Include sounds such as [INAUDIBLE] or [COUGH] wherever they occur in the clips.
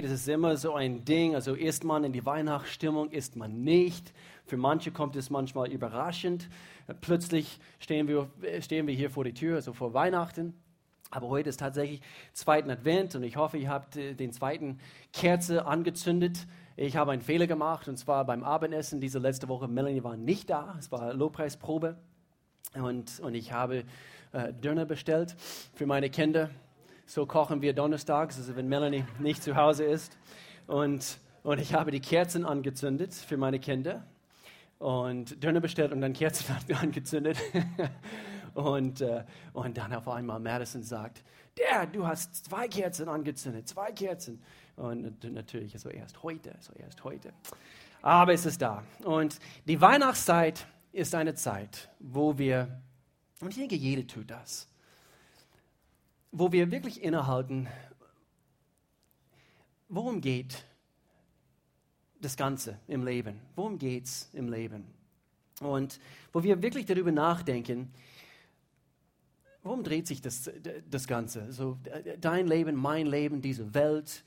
Das ist immer so ein Ding. Also ist man in die Weihnachtsstimmung, ist man nicht. Für manche kommt es manchmal überraschend. Plötzlich stehen wir, stehen wir hier vor der Tür, also vor Weihnachten. Aber heute ist tatsächlich zweiten Advent und ich hoffe, ihr habt äh, den zweiten Kerze angezündet. Ich habe einen Fehler gemacht und zwar beim Abendessen diese letzte Woche. Melanie war nicht da, es war Lobpreisprobe und, und ich habe äh, Döner bestellt für meine Kinder. So kochen wir donnerstags, also wenn Melanie nicht zu Hause ist. Und, und ich habe die Kerzen angezündet für meine Kinder und Döner bestellt und dann Kerzen [LAUGHS] angezündet. und, äh, und dann auf einmal Madison sagt, der, du hast zwei Kerzen angezündet, zwei Kerzen. Und natürlich so erst heute, so erst heute. Aber es ist da. Und die Weihnachtszeit ist eine Zeit, wo wir, und ich denke, jeder tut das, wo wir wirklich innehalten, worum geht das Ganze im Leben? Worum geht es im Leben? Und wo wir wirklich darüber nachdenken, worum dreht sich das, das Ganze? So, dein Leben, mein Leben, diese Welt.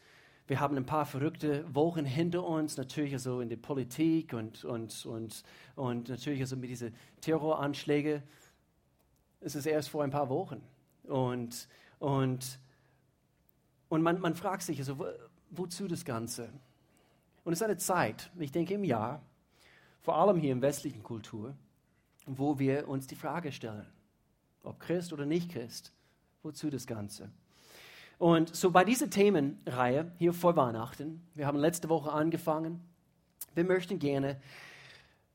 Wir haben ein paar verrückte Wochen hinter uns, natürlich so in der Politik und, und, und, und natürlich also mit diesen Terroranschlägen. Es ist erst vor ein paar Wochen. Und und, und man, man fragt sich, also, wo, wozu das Ganze? Und es ist eine Zeit, ich denke im Jahr, vor allem hier in westlichen Kultur, wo wir uns die Frage stellen, ob Christ oder nicht Christ, wozu das Ganze? Und so bei dieser Themenreihe hier vor Weihnachten, wir haben letzte Woche angefangen, wir möchten gerne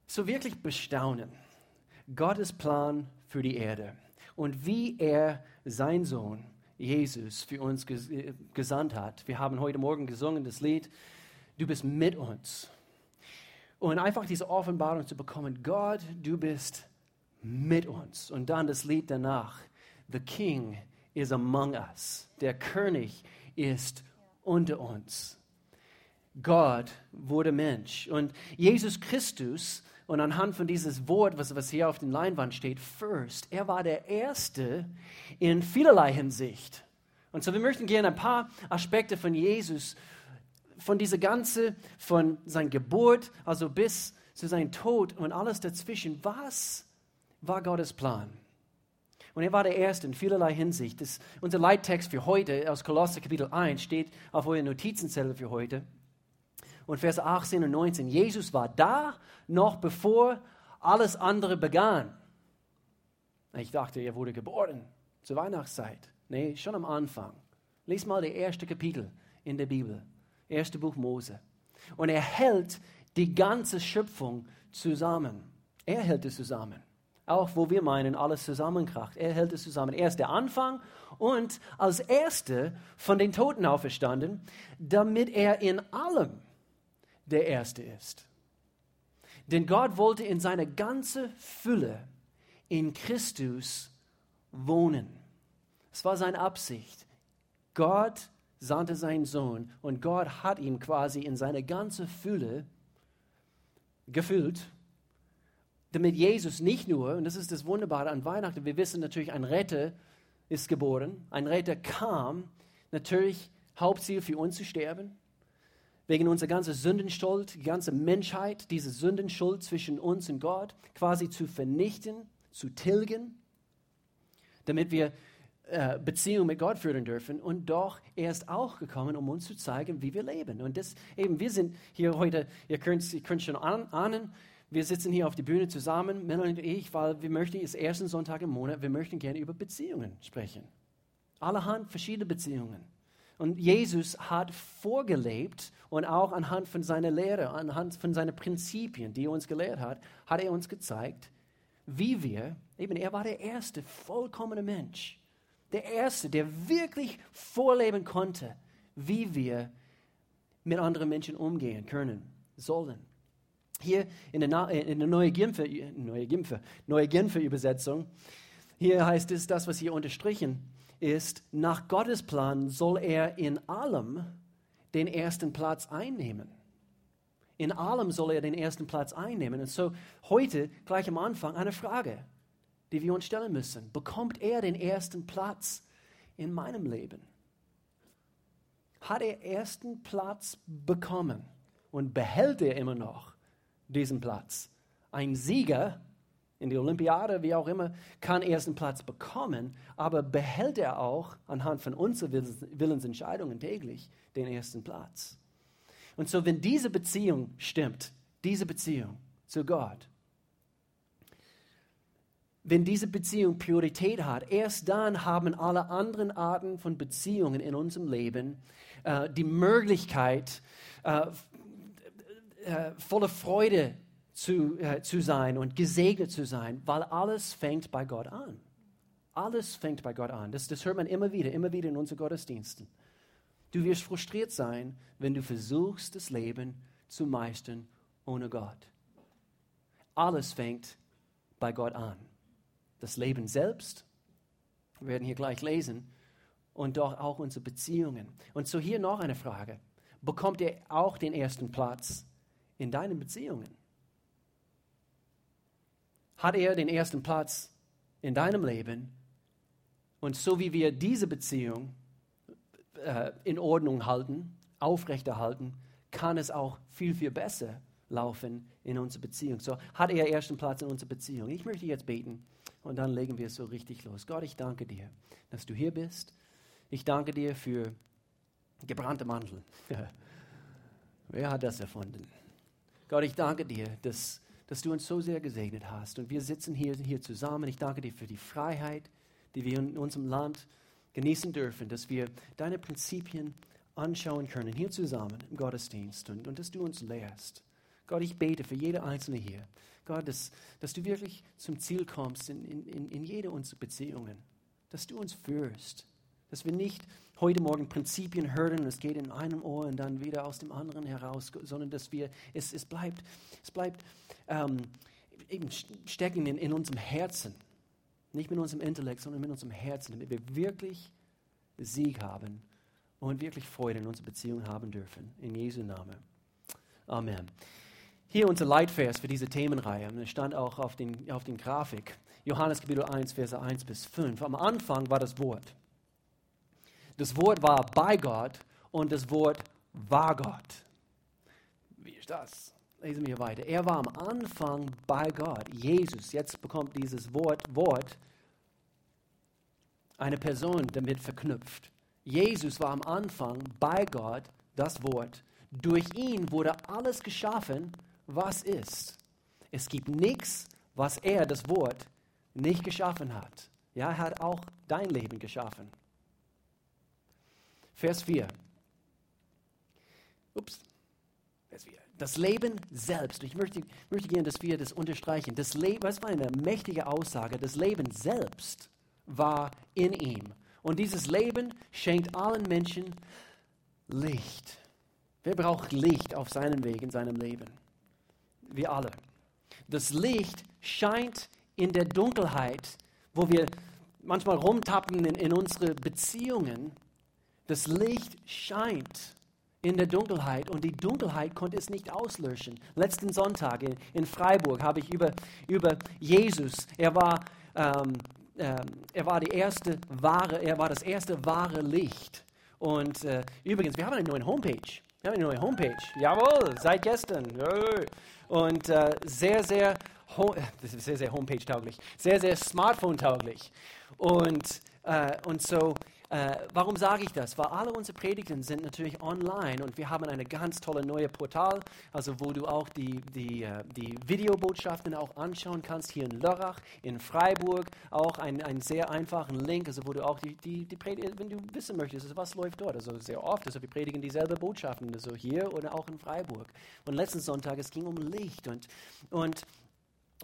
so wirklich bestaunen, Gottes Plan für die Erde und wie er sein Sohn Jesus für uns äh, gesandt hat. Wir haben heute Morgen gesungen das Lied, du bist mit uns. Und einfach diese Offenbarung zu bekommen, Gott, du bist mit uns. Und dann das Lied danach, The King is among us. Der König ist unter uns. Gott wurde Mensch. Und Jesus Christus und anhand von dieses Wort, was, was hier auf der Leinwand steht, first, er war der Erste in vielerlei Hinsicht. Und so, wir möchten gerne ein paar Aspekte von Jesus, von dieser ganze, von seiner Geburt, also bis zu seinem Tod und alles dazwischen. Was war Gottes Plan? Und er war der Erste in vielerlei Hinsicht. Das, unser Leittext für heute aus Kolosser Kapitel 1 steht auf eurer Notizenzettel für heute und Vers 18 und 19. Jesus war da, noch bevor alles andere begann. Ich dachte, er wurde geboren zur Weihnachtszeit. Nee, schon am Anfang. Lies mal das erste Kapitel in der Bibel, erste Buch Mose. Und er hält die ganze Schöpfung zusammen. Er hält es zusammen. Auch wo wir meinen, alles zusammenkracht. Er hält es zusammen. Er ist der Anfang und als Erster von den Toten auferstanden, damit er in allem der Erste ist. Denn Gott wollte in seiner ganzen Fülle in Christus wohnen. Es war seine Absicht. Gott sandte seinen Sohn und Gott hat ihn quasi in seine ganze Fülle gefüllt, damit Jesus nicht nur, und das ist das Wunderbare an Weihnachten, wir wissen natürlich, ein Retter ist geboren, ein Retter kam, natürlich Hauptziel für uns zu sterben, wegen unserer ganzen Sündenschuld, die ganze Menschheit, diese Sündenschuld zwischen uns und Gott quasi zu vernichten, zu tilgen, damit wir äh, Beziehung mit Gott führen dürfen. Und doch, er ist auch gekommen, um uns zu zeigen, wie wir leben. Und das eben, wir sind hier heute, ihr könnt, ihr schon ahnen, wir sitzen hier auf der Bühne zusammen, Melanie und ich, weil wir möchten, ist ersten Sonntag im Monat, wir möchten gerne über Beziehungen sprechen. Allerhand verschiedene Beziehungen. Und Jesus hat vorgelebt und auch anhand von seiner Lehre, anhand von seinen Prinzipien, die er uns gelehrt hat, hat er uns gezeigt, wie wir, eben er war der erste vollkommene Mensch, der erste, der wirklich vorleben konnte, wie wir mit anderen Menschen umgehen können, sollen. Hier in der, in der Neue Genfer, Neue Genfer, Neue Genfer Übersetzung, hier heißt es das, was hier unterstrichen ist, nach Gottes Plan soll er in allem den ersten Platz einnehmen. In allem soll er den ersten Platz einnehmen. Und so heute gleich am Anfang eine Frage, die wir uns stellen müssen. Bekommt er den ersten Platz in meinem Leben? hat er ersten Platz bekommen und behält er immer noch diesen Platz. Ein Sieger in der Olympiade, wie auch immer, kann ersten Platz bekommen, aber behält er auch anhand von unseren Willensentscheidungen täglich den ersten Platz. Und so, wenn diese Beziehung stimmt, diese Beziehung zu Gott, wenn diese Beziehung Priorität hat, erst dann haben alle anderen Arten von Beziehungen in unserem Leben äh, die Möglichkeit, äh, äh, voller Freude zu, äh, zu sein und gesegnet zu sein, weil alles fängt bei Gott an. Alles fängt bei Gott an. Das, das hört man immer wieder, immer wieder in unseren Gottesdiensten. Du wirst frustriert sein, wenn du versuchst, das Leben zu meistern ohne Gott. Alles fängt bei Gott an das Leben selbst, wir werden hier gleich lesen, und doch auch unsere Beziehungen. Und so hier noch eine Frage. Bekommt ihr auch den ersten Platz in deinen Beziehungen? Hat er den ersten Platz in deinem Leben? Und so wie wir diese Beziehung äh, in Ordnung halten, aufrechterhalten, kann es auch viel, viel besser laufen in unserer Beziehung. So hat er ersten Platz in unserer Beziehung. Ich möchte jetzt beten. Und dann legen wir es so richtig los. Gott, ich danke dir, dass du hier bist. Ich danke dir für gebrannte Mantel. [LAUGHS] Wer hat das erfunden? Gott, ich danke dir, dass, dass du uns so sehr gesegnet hast. Und wir sitzen hier, hier zusammen. Ich danke dir für die Freiheit, die wir in unserem Land genießen dürfen, dass wir deine Prinzipien anschauen können, hier zusammen im Gottesdienst und, und dass du uns lehrst. Gott, ich bete für jede Einzelne hier, Gott, dass, dass du wirklich zum Ziel kommst in, in, in jede unserer Beziehungen, dass du uns führst, dass wir nicht heute Morgen Prinzipien hören, es geht in einem Ohr und dann wieder aus dem anderen heraus, sondern dass wir, es, es bleibt, es bleibt ähm, eben stecken in, in unserem Herzen, nicht mit unserem Intellekt, sondern mit unserem Herzen, damit wir wirklich Sieg haben und wirklich Freude in unserer Beziehung haben dürfen. In Jesu Namen. Amen. Hier unser Leitvers für diese Themenreihe. Und es stand auch auf den, auf den Grafik. Johannes Kapitel 1, Verse 1 bis 5. Am Anfang war das Wort. Das Wort war bei Gott und das Wort war Gott. Wie ist das? Lesen wir weiter. Er war am Anfang bei Gott. Jesus, jetzt bekommt dieses Wort, Wort eine Person damit verknüpft. Jesus war am Anfang bei Gott, das Wort. Durch ihn wurde alles geschaffen, was ist. Es gibt nichts, was er, das Wort, nicht geschaffen hat. Ja, er hat auch dein Leben geschaffen. Vers 4. Ups. Vers 4. Das Leben selbst. Ich möchte, möchte gerne, dass wir das unterstreichen. Das Leben, was war eine mächtige Aussage? Das Leben selbst war in ihm. Und dieses Leben schenkt allen Menschen Licht. Wer braucht Licht auf seinem Weg in seinem Leben? wir alle. Das Licht scheint in der Dunkelheit, wo wir manchmal rumtappen in, in unsere Beziehungen. Das Licht scheint in der Dunkelheit und die Dunkelheit konnte es nicht auslöschen. Letzten Sonntag in, in Freiburg habe ich über, über Jesus, er war, ähm, ähm, er war die erste wahre, er war das erste wahre Licht. Und äh, übrigens, wir haben eine neue Homepage. Wir haben eine neue Homepage. Jawohl, seit gestern. Und äh, sehr, sehr, das ist sehr, sehr Homepage-tauglich, sehr, sehr Smartphone-tauglich. Und, äh, und so, äh, warum sage ich das? Weil alle unsere Predigten sind natürlich online und wir haben eine ganz tolle neue Portal, also wo du auch die, die, äh, die Videobotschaften auch anschauen kannst, hier in Lörrach, in Freiburg, auch einen sehr einfachen Link, also wo du auch die, die, die Predigt, wenn du wissen möchtest, also was läuft dort, also sehr oft, also wir predigen dieselbe Botschaften, also hier oder auch in Freiburg. Und letzten Sonntag, es ging um Licht und, und,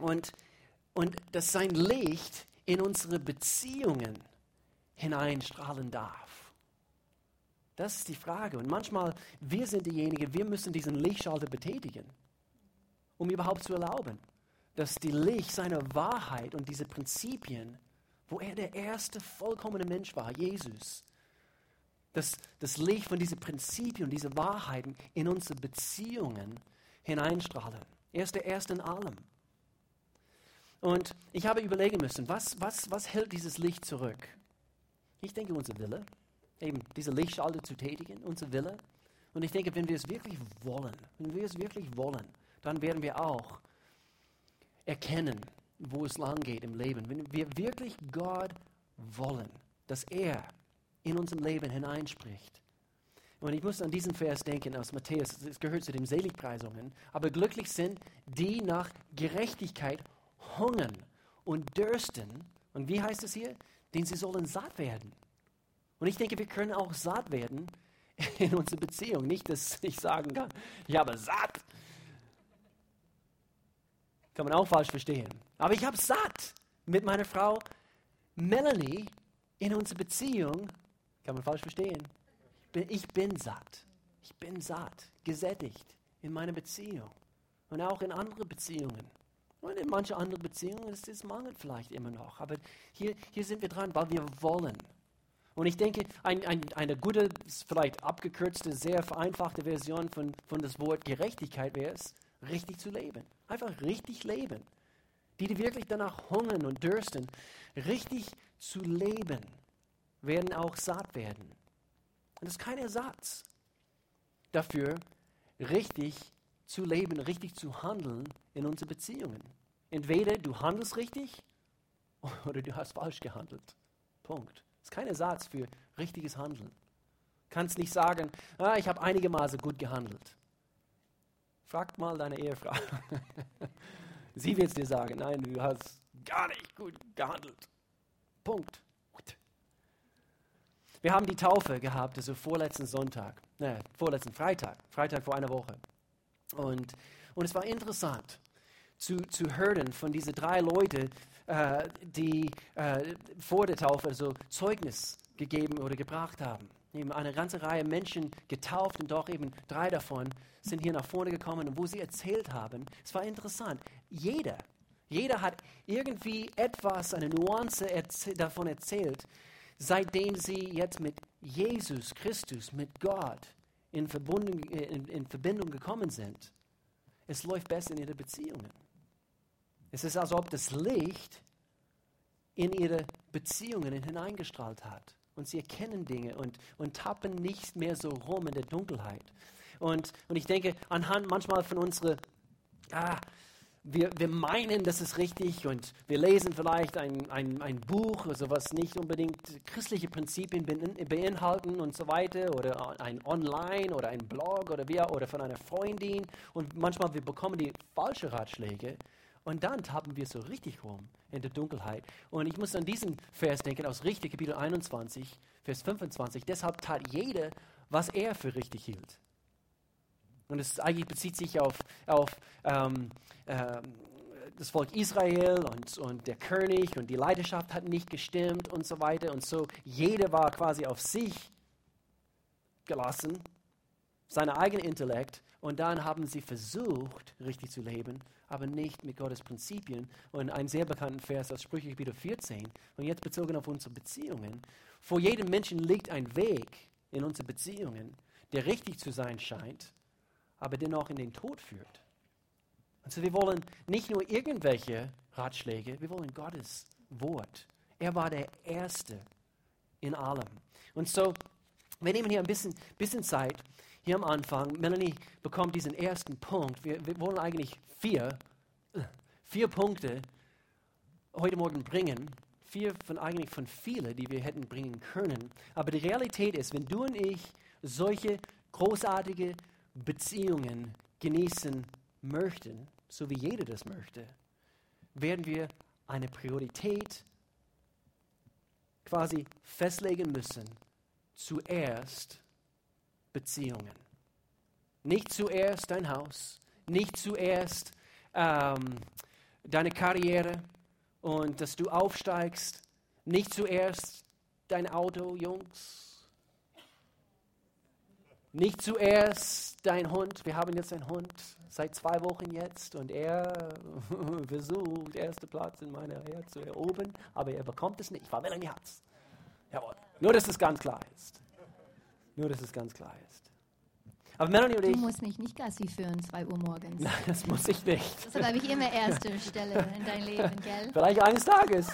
und, und dass sein Licht in unsere Beziehungen hineinstrahlen darf? Das ist die Frage. Und manchmal, wir sind diejenigen, wir müssen diesen Lichtschalter betätigen, um überhaupt zu erlauben, dass die Licht seiner Wahrheit und diese Prinzipien, wo er der erste vollkommene Mensch war, Jesus, dass das Licht von diesen Prinzipien diese Wahrheiten in unsere Beziehungen hineinstrahlen. Er ist der Erste in allem. Und ich habe überlegen müssen, was, was, was hält dieses Licht zurück? Ich denke, unser Wille. eben diese Lichtschalter zu tätigen, unser Wille. Und ich denke, wenn wir es wirklich wollen, wenn wir es wirklich wollen, dann werden wir auch erkennen, wo es lang geht im Leben. Wenn wir wirklich Gott wollen, dass er in unserem Leben hineinspricht. Und ich muss an diesen Vers denken aus Matthäus, es gehört zu den Seligpreisungen. Aber glücklich sind, die nach Gerechtigkeit hungern und dürsten. Und wie heißt es hier? Denn sie sollen satt werden. Und ich denke, wir können auch satt werden [LAUGHS] in unserer Beziehung. Nicht, dass ich sagen kann, ich habe satt. Kann man auch falsch verstehen. Aber ich habe satt mit meiner Frau Melanie in unserer Beziehung. Kann man falsch verstehen. Ich bin, ich bin satt. Ich bin satt, gesättigt in meiner Beziehung. Und auch in anderen Beziehungen. Und in manchen anderen Beziehungen ist es mangelt vielleicht immer noch. Aber hier, hier sind wir dran, weil wir wollen. Und ich denke, ein, ein, eine gute, vielleicht abgekürzte, sehr vereinfachte Version von, von das Wort Gerechtigkeit wäre es, richtig zu leben. Einfach richtig leben. Die, die wirklich danach hungern und dürsten, richtig zu leben, werden auch satt werden. Und das ist kein Ersatz dafür, richtig zu leben, richtig zu handeln in unseren Beziehungen. Entweder du handelst richtig [LAUGHS] oder du hast falsch gehandelt. Punkt. Das ist kein Ersatz für richtiges Handeln. Du kannst nicht sagen, ah, ich habe einige Maße gut gehandelt. Frag mal deine Ehefrau. [LAUGHS] Sie wird es dir sagen, nein, du hast gar nicht gut gehandelt. Punkt. Wir haben die Taufe gehabt, also vorletzten Sonntag, ne, vorletzten Freitag, Freitag vor einer Woche. Und, und es war interessant zu, zu hören von diesen drei Leuten, äh, die äh, vor der Taufe so Zeugnis gegeben oder gebracht haben. Eben eine ganze Reihe Menschen getauft und doch eben drei davon sind hier nach vorne gekommen und wo sie erzählt haben, es war interessant. Jeder, jeder hat irgendwie etwas, eine Nuance erzäh davon erzählt, seitdem sie jetzt mit Jesus Christus, mit Gott in, Verbindung, in, in Verbindung gekommen sind. Es läuft besser in ihren Beziehungen. Es ist, als ob das Licht in ihre Beziehungen hineingestrahlt hat. Und sie erkennen Dinge und, und tappen nicht mehr so rum in der Dunkelheit. Und, und ich denke, anhand manchmal von unserer, ah, wir, wir meinen, das ist richtig und wir lesen vielleicht ein, ein, ein Buch, also was nicht unbedingt christliche Prinzipien beinhalten und so weiter oder ein Online oder ein Blog oder, wie, oder von einer Freundin und manchmal wir bekommen die falschen Ratschläge und dann tappen wir so richtig rum in der Dunkelheit. Und ich muss an diesen Vers denken aus Richter, Kapitel 21, Vers 25. Deshalb tat jeder, was er für richtig hielt. Und es eigentlich bezieht sich auf, auf ähm, ähm, das Volk Israel und, und der König und die Leidenschaft hat nicht gestimmt und so weiter. Und so jeder war quasi auf sich gelassen, sein eigener Intellekt. Und dann haben sie versucht, richtig zu leben aber nicht mit Gottes Prinzipien. Und ein sehr bekannter Vers aus Sprüche Kapitel 14, und jetzt bezogen auf unsere Beziehungen. Vor jedem Menschen liegt ein Weg in unsere Beziehungen, der richtig zu sein scheint, aber dennoch in den Tod führt. Also wir wollen nicht nur irgendwelche Ratschläge, wir wollen Gottes Wort. Er war der Erste in allem. Und so, wir nehmen hier ein bisschen, bisschen Zeit, hier am Anfang. Melanie bekommt diesen ersten Punkt. Wir, wir wollen eigentlich vier, vier Punkte heute Morgen bringen. Vier von eigentlich von vielen, die wir hätten bringen können. Aber die Realität ist, wenn du und ich solche großartige Beziehungen genießen möchten, so wie jeder das möchte, werden wir eine Priorität quasi festlegen müssen. Zuerst Beziehungen. Nicht zuerst dein Haus, nicht zuerst ähm, deine Karriere und dass du aufsteigst, nicht zuerst dein Auto, Jungs. Nicht zuerst dein Hund. Wir haben jetzt einen Hund seit zwei Wochen jetzt und er [LAUGHS] versucht, ersten Platz in meiner Herz zu erobern, aber er bekommt es nicht, weil er nicht hat. Jawohl. Nur, dass es ganz klar ist. Nur, dass es ganz klar ist. Aber Melanie und Du ich, musst mich nicht Gassi führen, 2 Uhr morgens. [LAUGHS] nein, das muss ich nicht. Das glaube ich, immer erste Stelle in dein Leben, gell? Vielleicht eines Tages.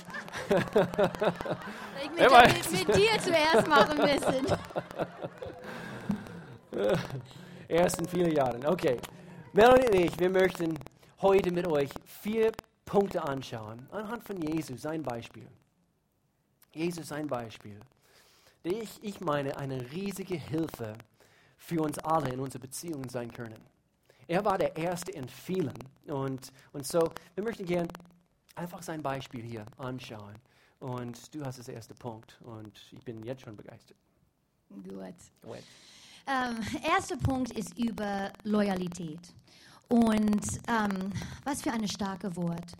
Ich mit, mit, mit dir zuerst machen müssen. [LAUGHS] Erst in vielen Jahren. Okay. Melanie und ich, wir möchten heute mit euch vier Punkte anschauen, anhand von Jesus, sein Beispiel. Jesus, sein Beispiel. Der ich, ich meine, eine riesige Hilfe für uns alle in unserer Beziehung sein können. Er war der Erste in vielen. Und, und so, wir möchten gerne einfach sein Beispiel hier anschauen. Und du hast das erste Punkt. Und ich bin jetzt schon begeistert. Gut. Wait. Ähm, erster Punkt ist über Loyalität. Und ähm, was für ein starke Wort.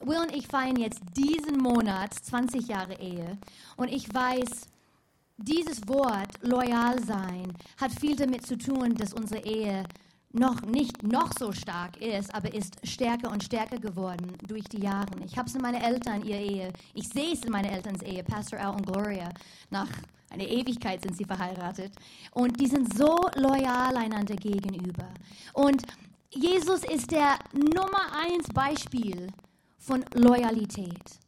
Will und ich feiern jetzt diesen Monat 20 Jahre Ehe. Und ich weiß, dieses Wort loyal sein hat viel damit zu tun, dass unsere Ehe noch nicht noch so stark ist, aber ist stärker und stärker geworden durch die Jahre. Ich habe es in meinen Eltern, ihre Ehe, ich sehe es in meiner Elterns Ehe, Pastor Al und Gloria, nach einer Ewigkeit sind sie verheiratet. Und die sind so loyal einander gegenüber. Und Jesus ist der Nummer eins Beispiel von Loyalität.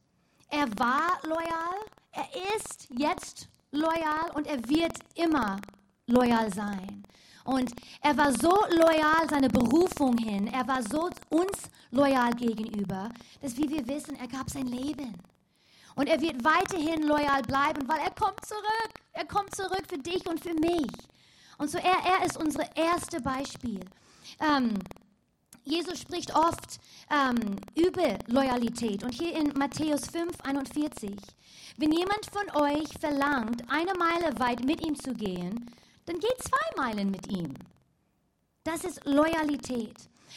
Er war loyal, er ist jetzt loyal und er wird immer loyal sein. Und er war so loyal seiner Berufung hin, er war so uns loyal gegenüber, dass wie wir wissen, er gab sein Leben. Und er wird weiterhin loyal bleiben, weil er kommt zurück. Er kommt zurück für dich und für mich. Und so er, er ist unser erstes Beispiel. Ähm, Jesus spricht oft ähm, über Loyalität. Und hier in Matthäus 5, 41. Wenn jemand von euch verlangt, eine Meile weit mit ihm zu gehen, dann geht zwei Meilen mit ihm. Das ist Loyalität.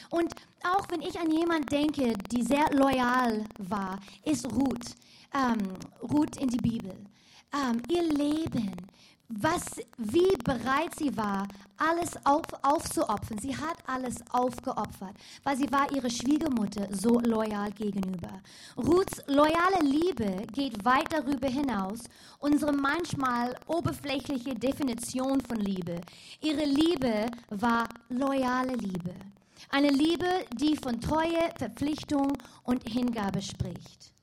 Und auch wenn ich an jemanden denke, die sehr loyal war, ist Ruth. Ähm, Ruth in die Bibel. Ähm, ihr Leben, was, wie bereit sie war, alles auf, aufzuopfern. Sie hat alles aufgeopfert, weil sie war ihrer Schwiegermutter so loyal gegenüber. Ruths loyale Liebe geht weit darüber hinaus, unsere manchmal oberflächliche Definition von Liebe. Ihre Liebe war loyale Liebe. Eine Liebe, die von Treue, Verpflichtung und Hingabe spricht.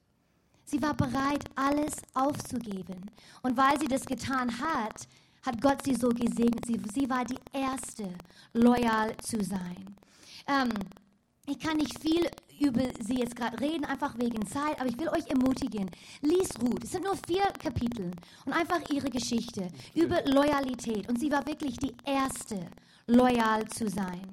Sie war bereit, alles aufzugeben. Und weil sie das getan hat, hat Gott sie so gesegnet. Sie, sie war die Erste, loyal zu sein. Ähm, ich kann nicht viel über sie jetzt gerade reden, einfach wegen Zeit, aber ich will euch ermutigen. Lies Ruth. Es sind nur vier Kapitel und einfach ihre Geschichte über Loyalität. Und sie war wirklich die Erste, loyal zu sein.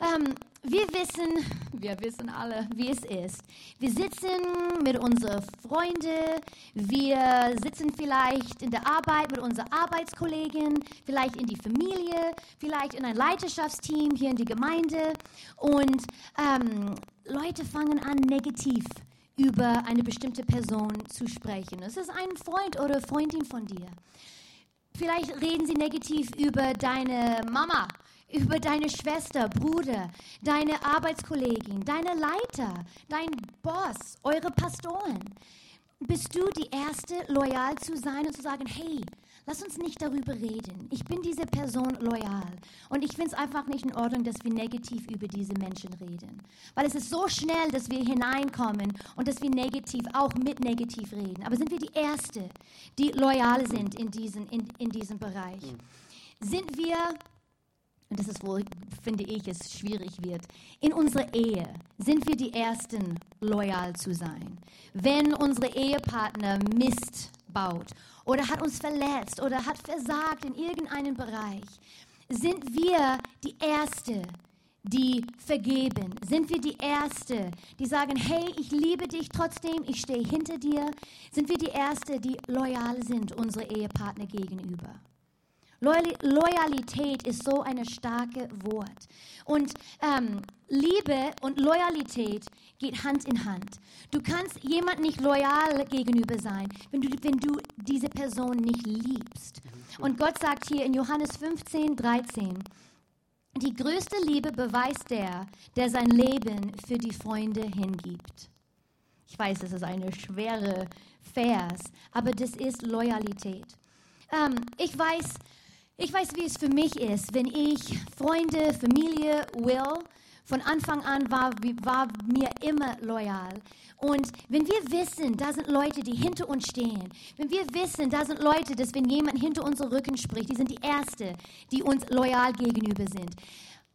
Ähm, wir wissen, wir wissen alle, wie es ist. Wir sitzen mit unseren Freunden, wir sitzen vielleicht in der Arbeit mit unseren Arbeitskollegen, vielleicht in die Familie, vielleicht in ein Leiterschaftsteam hier in die Gemeinde und ähm, Leute fangen an, negativ über eine bestimmte Person zu sprechen. Es ist ein Freund oder Freundin von dir. Vielleicht reden sie negativ über deine Mama, über deine Schwester, Bruder, deine Arbeitskollegin, deine Leiter, dein Boss, eure Pastoren. Bist du die Erste, loyal zu sein und zu sagen, hey, lass uns nicht darüber reden. Ich bin diese Person loyal. Und ich finde es einfach nicht in Ordnung, dass wir negativ über diese Menschen reden. Weil es ist so schnell, dass wir hineinkommen und dass wir negativ, auch mit negativ reden. Aber sind wir die Erste, die loyal sind in, diesen, in, in diesem Bereich? Sind wir und das ist, wo, finde ich, es schwierig wird. In unserer Ehe sind wir die Ersten, loyal zu sein. Wenn unsere Ehepartner Mist baut oder hat uns verletzt oder hat versagt in irgendeinem Bereich, sind wir die Erste, die vergeben? Sind wir die Erste, die sagen, hey, ich liebe dich trotzdem, ich stehe hinter dir? Sind wir die Erste, die loyal sind unsere Ehepartner gegenüber? Loyal Loyalität ist so ein starkes Wort. Und ähm, Liebe und Loyalität geht Hand in Hand. Du kannst jemand nicht loyal gegenüber sein, wenn du, wenn du diese Person nicht liebst. Und Gott sagt hier in Johannes 15, 13, die größte Liebe beweist der, der sein Leben für die Freunde hingibt. Ich weiß, das ist eine schwere Vers, aber das ist Loyalität. Ähm, ich weiß, Ich weiß, wie es für mich ist, wenn ich Freunde, Familie, Will, von Anfang an war, war mir immer loyal. Und wenn wir wissen, da sind Leute, die hinter uns stehen, wenn wir wissen, da sind Leute, dass wenn jemand hinter unserem Rücken spricht, die sind die Erste, die uns loyal gegenüber sind.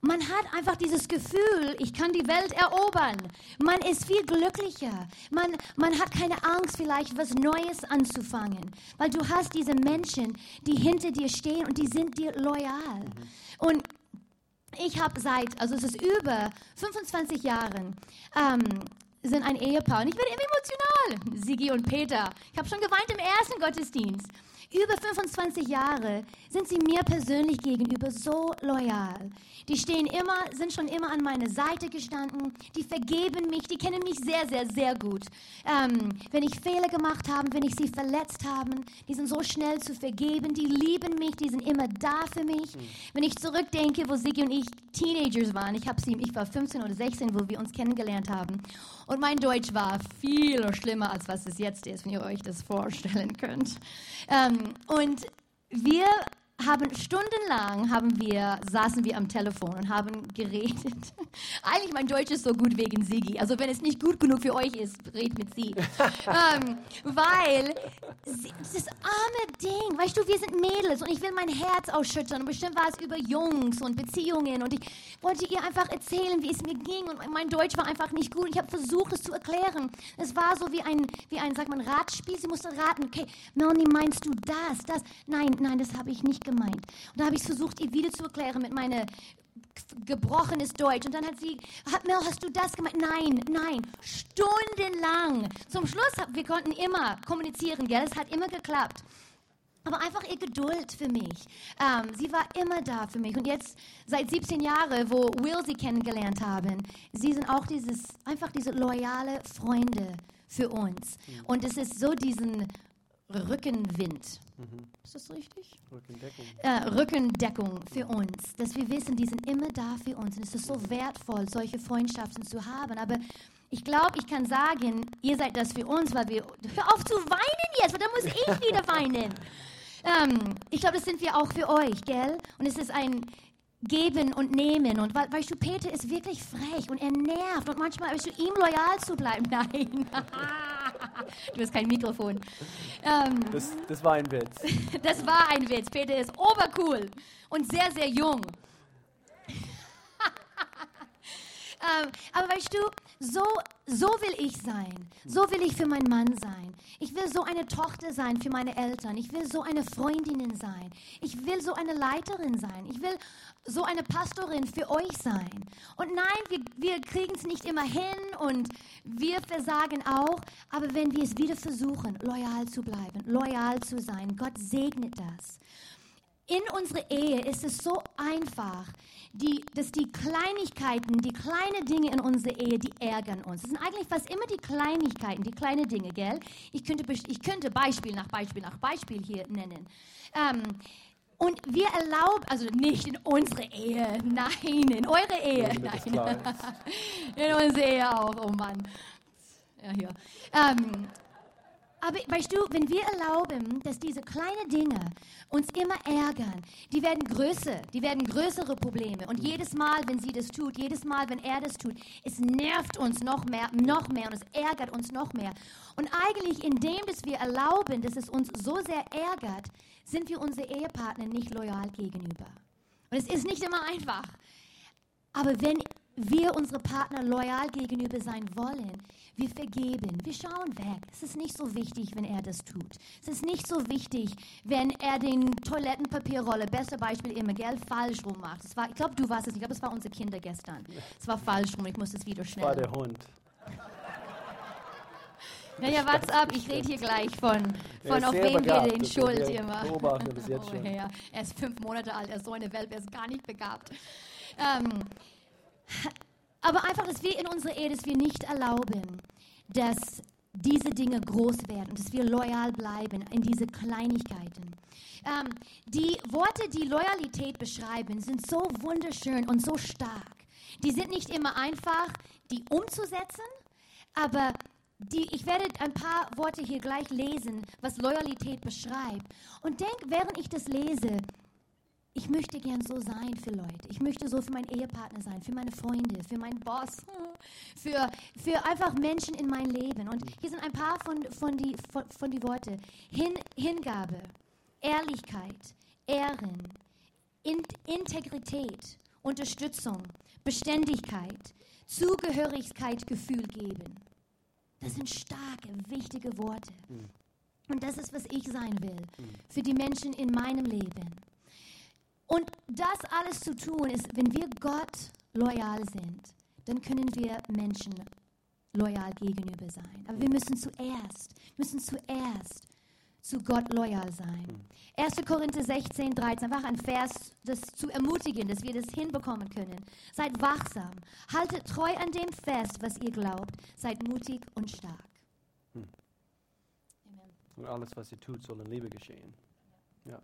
Man hat einfach dieses Gefühl, ich kann die Welt erobern. Man ist viel glücklicher. Man, man hat keine Angst, vielleicht was Neues anzufangen, weil du hast diese Menschen, die hinter dir stehen und die sind dir loyal. Und ich habe seit, also es ist über 25 Jahren, ähm, sind ein Ehepaar und ich werde immer emotional. Sigi und Peter. Ich habe schon geweint im ersten Gottesdienst. Über 25 Jahre sind sie mir persönlich gegenüber so loyal. Die stehen immer, sind schon immer an meiner Seite gestanden. Die vergeben mich, die kennen mich sehr, sehr, sehr gut. Ähm, wenn ich Fehler gemacht habe, wenn ich sie verletzt habe, die sind so schnell zu vergeben. Die lieben mich, die sind immer da für mich. Mhm. Wenn ich zurückdenke, wo Sigi und ich Teenagers waren, ich, sie, ich war 15 oder 16, wo wir uns kennengelernt haben. Und mein Deutsch war viel schlimmer, als was es jetzt ist, wenn ihr euch das vorstellen könnt. Ähm, und wir haben stundenlang haben wir, saßen wir am Telefon und haben geredet. [LAUGHS] Eigentlich mein Deutsch ist so gut wegen Sigi. Also wenn es nicht gut genug für euch ist, red mit sie. [LAUGHS] ähm, weil das arme Ding, weißt du, wir sind Mädels und ich will mein Herz ausschüttern. Und bestimmt war es über Jungs und Beziehungen und ich wollte ihr einfach erzählen, wie es mir ging und mein Deutsch war einfach nicht gut. Ich habe versucht, es zu erklären. Es war so wie ein, wie ein, sag mal, Ratspiel. Sie musste raten, okay, Melanie, meinst du das, das? Nein, nein, das habe ich nicht gemeint. Und da habe ich versucht, ihr wieder zu erklären mit meinem gebrochenes Deutsch. Und dann hat sie, Mel, hast du das gemeint? Nein, nein, stundenlang. Zum Schluss, wir konnten immer kommunizieren, gell? Es hat immer geklappt. Aber einfach ihr Geduld für mich. Ähm, sie war immer da für mich. Und jetzt seit 17 Jahren, wo Will sie kennengelernt haben, sie sind auch dieses, einfach diese loyale Freunde für uns. Mhm. Und es ist so diesen Rückenwind. Mhm. Ist das richtig? Rückendeckung. Äh, Rückendeckung für uns, dass wir wissen, die sind immer da für uns. Und es ist so wertvoll, solche Freundschaften zu haben. Aber ich glaube, ich kann sagen, ihr seid das für uns, weil wir. Hör auf zu weinen jetzt, weil dann muss ich [LAUGHS] wieder weinen. Ähm, ich glaube, das sind wir auch für euch, gell? Und es ist ein Geben und Nehmen. Und weißt du, Peter ist wirklich frech und er nervt. Und manchmal, weißt du, ihm loyal zu bleiben. [LAUGHS] Nein. [LAUGHS] du hast kein Mikrofon. Ähm, das, das war ein Witz. [LAUGHS] das war ein Witz. Peter ist obercool und sehr, sehr jung. Ähm, aber weißt du, so, so will ich sein. So will ich für meinen Mann sein. Ich will so eine Tochter sein für meine Eltern. Ich will so eine Freundin sein. Ich will so eine Leiterin sein. Ich will so eine Pastorin für euch sein. Und nein, wir, wir kriegen es nicht immer hin und wir versagen auch. Aber wenn wir es wieder versuchen, loyal zu bleiben, loyal zu sein, Gott segnet das. In unserer Ehe ist es so einfach, die, dass die Kleinigkeiten, die kleinen Dinge in unserer Ehe, die ärgern uns. Es sind eigentlich fast immer die Kleinigkeiten, die kleinen Dinge, gell? Ich könnte, ich könnte Beispiel nach Beispiel nach Beispiel hier nennen. Ähm, und wir erlauben, also nicht in unsere Ehe, [LAUGHS] nein, in eure Ehe, nein. [LAUGHS] in unsere Ehe auch, oh Mann. Ja, hier. Ähm, aber weißt du, wenn wir erlauben, dass diese kleinen Dinge uns immer ärgern, die werden größer, die werden größere Probleme. Und jedes Mal, wenn sie das tut, jedes Mal, wenn er das tut, es nervt uns noch mehr, noch mehr und es ärgert uns noch mehr. Und eigentlich, indem dass wir erlauben, dass es uns so sehr ärgert, sind wir unsere Ehepartner nicht loyal gegenüber. Und es ist nicht immer einfach. Aber wenn wir unsere Partner loyal gegenüber sein wollen, wir vergeben, wir schauen weg. Es ist nicht so wichtig, wenn er das tut. Es ist nicht so wichtig, wenn er den Toilettenpapierrolle, beste Beispiel immer, gell, falsch rum macht. Das war, ich glaube, du warst es, ich glaube, es war unsere Kinder gestern. Es war falsch rum, ich muss es wieder schnell. Das war der Hund. Naja, what's up? Ich rede hier gleich von, von auf wen wir den Schuld immer. Beobachten bis jetzt [LAUGHS] oh, schon. Ja. Er ist fünf Monate alt, er ist so eine Welt, er ist gar nicht begabt. Ähm, aber einfach, dass wir in unserer Ehe, dass wir nicht erlauben, dass diese Dinge groß werden und dass wir loyal bleiben in diese Kleinigkeiten. Ähm, die Worte, die Loyalität beschreiben, sind so wunderschön und so stark. Die sind nicht immer einfach, die umzusetzen, aber die, ich werde ein paar Worte hier gleich lesen, was Loyalität beschreibt. Und denk, während ich das lese, ich möchte gern so sein für Leute. Ich möchte so für meinen Ehepartner sein, für meine Freunde, für meinen Boss, [LAUGHS] für, für einfach Menschen in mein Leben. Und hier sind ein paar von, von, die, von, von die Worte. Hin, Hingabe, Ehrlichkeit, Ehren, in, Integrität, Unterstützung, Beständigkeit, Zugehörigkeit, Gefühl geben. Das sind starke, wichtige Worte. Und das ist, was ich sein will für die Menschen in meinem Leben. Und das alles zu tun ist, wenn wir Gott loyal sind, dann können wir Menschen loyal gegenüber sein. Aber wir müssen zuerst, müssen zuerst zu Gott loyal sein. 1. Korinther 16, 13, einfach ein Vers, das zu ermutigen, dass wir das hinbekommen können. Seid wachsam, haltet treu an dem fest, was ihr glaubt, seid mutig und stark. Hm. Und alles, was ihr tut, soll in Liebe geschehen. Ja,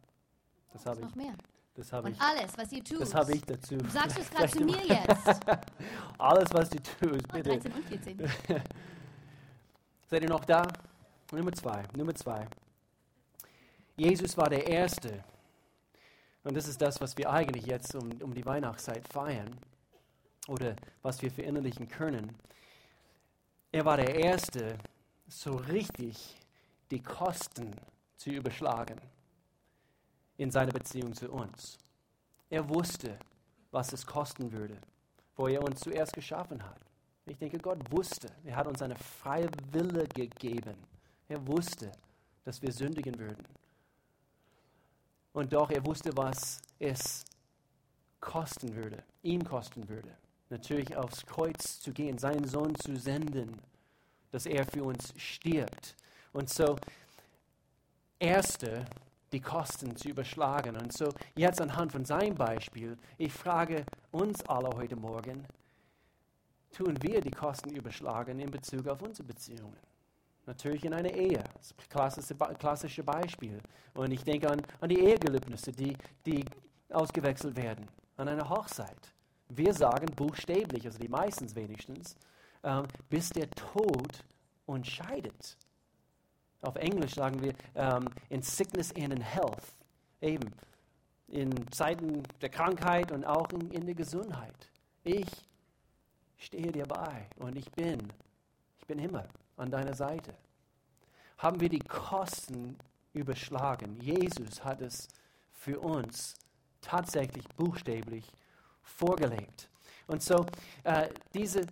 das habe ich. Noch mehr. Das habe ich. alles, was ihr tut. Das habe ich dazu. Sagst du es [LAUGHS] gerade zu mir jetzt? [LAUGHS] Alles, was du tust, Oh, bitte. 13 und 14. [LAUGHS] Seid ihr noch da? Nummer zwei. Nummer zwei. Jesus war der Erste. Und das ist das, was wir eigentlich jetzt um, um die Weihnachtszeit feiern. Oder was wir verinnerlichen können. Er war der Erste, so richtig die Kosten zu überschlagen in seiner Beziehung zu uns. Er wusste, was es kosten würde, wo er uns zuerst geschaffen hat. Ich denke, Gott wusste, er hat uns eine freie Wille gegeben. Er wusste, dass wir sündigen würden. Und doch, er wusste, was es kosten würde, ihm kosten würde. Natürlich aufs Kreuz zu gehen, seinen Sohn zu senden, dass er für uns stirbt. Und so, erste, die Kosten zu überschlagen. Und so, jetzt anhand von seinem Beispiel, ich frage uns alle heute Morgen, tun wir die Kosten überschlagen in Bezug auf unsere Beziehungen? Natürlich in einer Ehe, das klassische, klassische Beispiel. Und ich denke an, an die Ehegelübnisse, die, die ausgewechselt werden, an einer Hochzeit. Wir sagen buchstäblich, also die meistens wenigstens, ähm, bis der Tod uns scheidet. Auf Englisch sagen wir ähm, in Sickness and in Health. Eben in Zeiten der Krankheit und auch in, in der Gesundheit. Ich stehe dir bei und ich bin, ich bin immer an deiner Seite. Haben wir die Kosten überschlagen? Jesus hat es für uns tatsächlich buchstäblich vorgelegt. Und so, äh, diese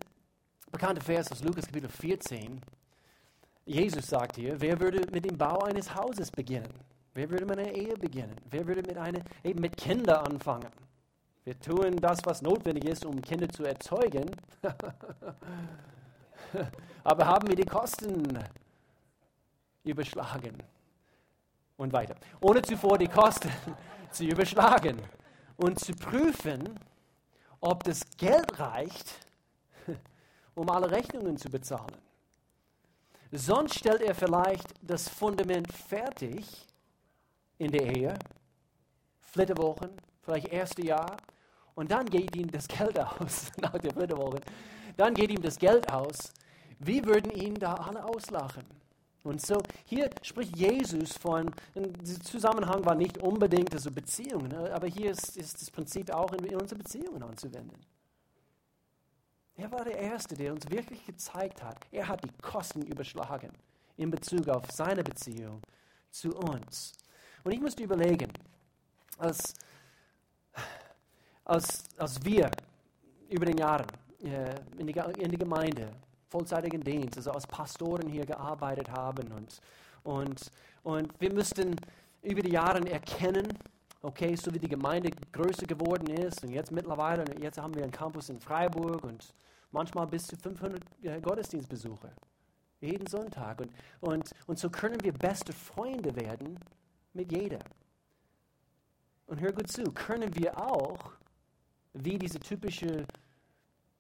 bekannte Vers aus Lukas Kapitel 14, Jesus sagt hier, wer würde mit dem Bau eines Hauses beginnen? Wer würde mit einer Ehe beginnen? Wer würde mit, einer, eben mit Kindern anfangen? Wir tun das, was notwendig ist, um Kinder zu erzeugen. [LAUGHS] Aber haben wir die Kosten überschlagen? Und weiter. Ohne zuvor die Kosten [LAUGHS] zu überschlagen und zu prüfen, ob das Geld reicht, [LAUGHS] um alle Rechnungen zu bezahlen. Sonst stellt er vielleicht das Fundament fertig in der Ehe, Flitterwochen, vielleicht erste Jahr, und dann geht ihm das Geld aus, [LAUGHS] nach der Flitterwoche, dann geht ihm das Geld aus. Wie würden ihn da alle auslachen? Und so, hier spricht Jesus von, dieser Zusammenhang war nicht unbedingt also Beziehungen, aber hier ist, ist das Prinzip auch in, in unsere Beziehungen anzuwenden. Er war der Erste, der uns wirklich gezeigt hat, er hat die Kosten überschlagen in Bezug auf seine Beziehung zu uns. Und ich musste überlegen, als, als, als wir über den Jahren äh, in, die, in die Gemeinde, vollzeitigen Dienst, also als Pastoren hier gearbeitet haben und, und, und wir müssten über die Jahre erkennen, okay, so wie die Gemeinde größer geworden ist und jetzt mittlerweile, jetzt haben wir einen Campus in Freiburg und manchmal bis zu 500 äh, Gottesdienstbesucher. Jeden Sonntag. Und, und, und so können wir beste Freunde werden mit jeder. Und hör gut zu, können wir auch, wie diese typische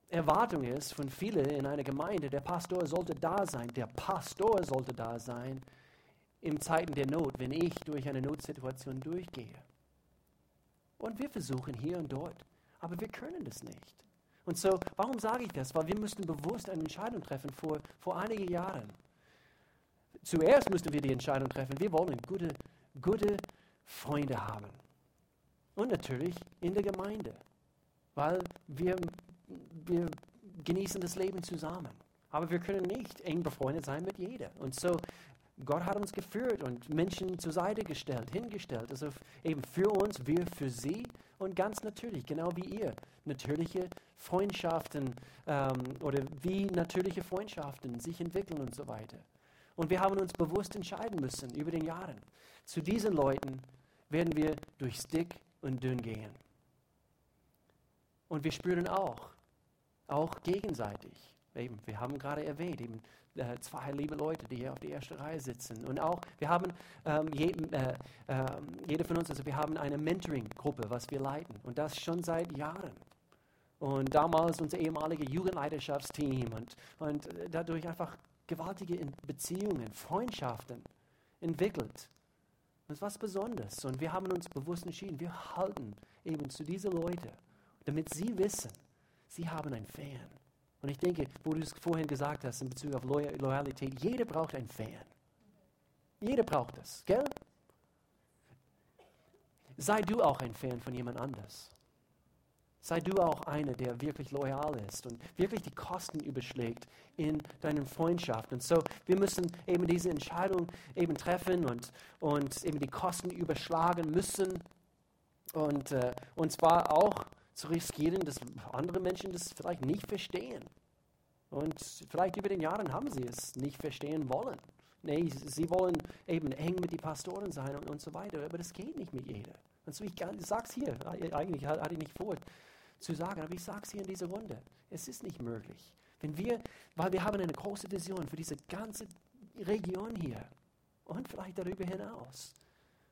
Erwartung ist von vielen in einer Gemeinde, der Pastor sollte da sein, der Pastor sollte da sein in Zeiten der Not, wenn ich durch eine Notsituation durchgehe. Und wir versuchen hier und dort, aber wir können das nicht. Und so, warum sage ich das? Weil wir müssten bewusst eine Entscheidung treffen vor, vor einigen Jahren. Zuerst müssten wir die Entscheidung treffen, wir wollen gute, gute Freunde haben. Und natürlich in der Gemeinde, weil wir, wir genießen das Leben zusammen. Aber wir können nicht eng befreundet sein mit jeder. Und so, Gott hat uns geführt und Menschen zur Seite gestellt, hingestellt. Also eben für uns, wir für sie und ganz natürlich, genau wie ihr, natürliche Freundschaften ähm, oder wie natürliche Freundschaften sich entwickeln und so weiter. Und wir haben uns bewusst entscheiden müssen über den Jahren. Zu diesen Leuten werden wir durchs Dick und Dünn gehen. Und wir spüren auch, auch gegenseitig. Eben, wir haben gerade erwähnt, eben äh, zwei liebe Leute, die hier auf der ersten Reihe sitzen. Und auch, wir haben, ähm, je, äh, äh, jeder von uns, also wir haben eine Mentoring-Gruppe, was wir leiten. Und das schon seit Jahren. Und damals unser ehemaliges Jugendleiterschaftsteam und, und dadurch einfach gewaltige Beziehungen, Freundschaften entwickelt. Das ist was Besonderes. Und wir haben uns bewusst entschieden, wir halten eben zu diesen Leuten, damit sie wissen, sie haben einen Fan. Und ich denke, wo du es vorhin gesagt hast in Bezug auf Loyalität, jeder braucht einen Fan. Jeder braucht das, gell? Sei du auch ein Fan von jemand anders. Sei du auch einer, der wirklich loyal ist und wirklich die Kosten überschlägt in deinen Freundschaften. Und so, wir müssen eben diese Entscheidung eben treffen und, und eben die Kosten überschlagen müssen. Und, äh, und zwar auch zu riskieren, dass andere Menschen das vielleicht nicht verstehen. Und vielleicht über den Jahren haben sie es nicht verstehen wollen. Nee, sie wollen eben eng mit den Pastoren sein und, und so weiter, aber das geht nicht mit jedem. Und so, ich, sage es hier, eigentlich hatte ich nicht vor, zu sagen, aber ich sage es hier in dieser Runde. Es ist nicht möglich. Wenn wir, weil wir haben eine große Vision für diese ganze Region hier und vielleicht darüber hinaus.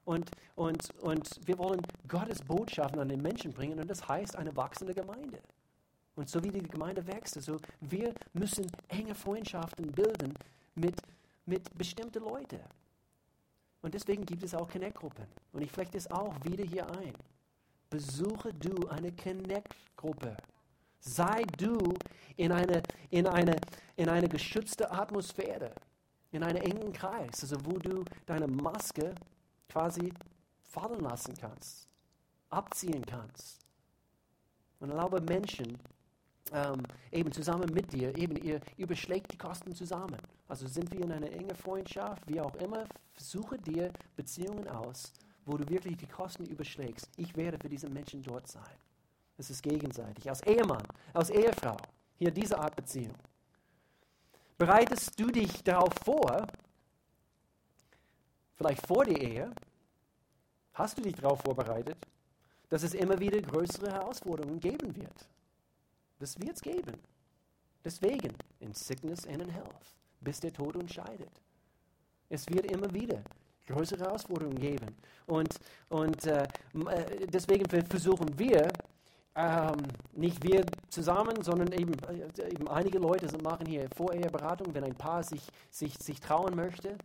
Und, und, und wir wollen Gottes Botschaften an den Menschen bringen und das heißt eine wachsende Gemeinde. Und so wie die Gemeinde wächst, also wir müssen enge Freundschaften bilden mit, mit bestimmten Leuten. Und deswegen gibt es auch Connect-Gruppen. Und ich flechte es auch wieder hier ein besuche du eine Connect-Gruppe. Sei du in eine, in, eine, in eine geschützte Atmosphäre, in einem engen Kreis, also wo du deine Maske quasi fallen lassen kannst, abziehen kannst. Und erlaube Menschen, ähm, eben zusammen mit dir, eben ihr überschlägt die Kosten zusammen. Also sind wir in einer engen Freundschaft, wie auch immer, suche dir Beziehungen aus, wo du wirklich die Kosten überschlägst. Ich werde für diese Menschen dort sein. Es ist gegenseitig. Als Ehemann, als Ehefrau, hier diese Art Beziehung. Bereitest du dich darauf vor, vielleicht vor der Ehe, hast du dich darauf vorbereitet, dass es immer wieder größere Herausforderungen geben wird? Das wird es geben. Deswegen, in Sickness and in Health, bis der Tod uns scheidet. Es wird immer wieder größere Herausforderungen geben. Und, und äh, äh, deswegen versuchen wir, ähm, nicht wir zusammen, sondern eben, äh, eben einige Leute machen hier Voreheberatung, wenn ein Paar sich, sich, sich trauen möchte.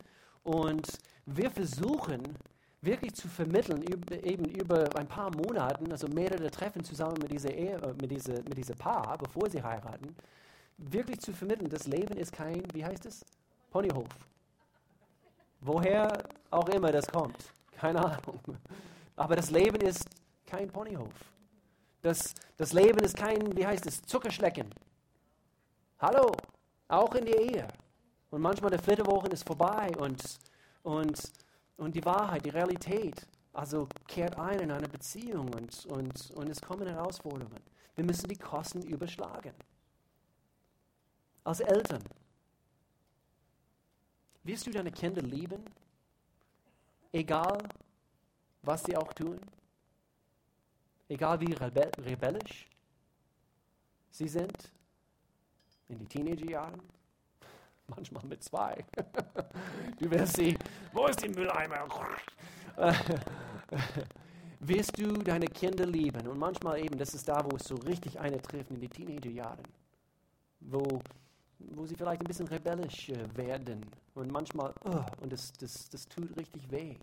Und wir versuchen wirklich zu vermitteln, eben über ein paar Monaten, also mehrere Treffen zusammen mit dieser, Ehe, äh, mit dieser, mit dieser Paar, bevor sie heiraten, wirklich zu vermitteln, das Leben ist kein, wie heißt es? Ponyhof. Woher auch immer das kommt. Keine Ahnung. Aber das Leben ist kein Ponyhof. Das, das Leben ist kein, wie heißt es, Zuckerschlecken. Hallo, auch in der Ehe. Und manchmal der Flitterwochen ist vorbei und, und, und die Wahrheit, die Realität, also kehrt ein in eine Beziehung und, und, und es kommen Herausforderungen. Wir müssen die Kosten überschlagen. Als Eltern wirst du deine Kinder lieben, egal was sie auch tun? Egal wie rebe rebellisch sie sind in die Teenagerjahren? [LAUGHS] Manchmal mit zwei. [LAUGHS] Du wirst sie, wo ist die Mülleimer? [LAUGHS] wirst du deine Kinder lieben? Und manchmal eben, das ist da, wo es so richtig eine trifft in die Teenagerjahren, wo wo sie vielleicht ein bisschen rebellisch äh, werden und manchmal, oh, und das, das, das tut richtig weh.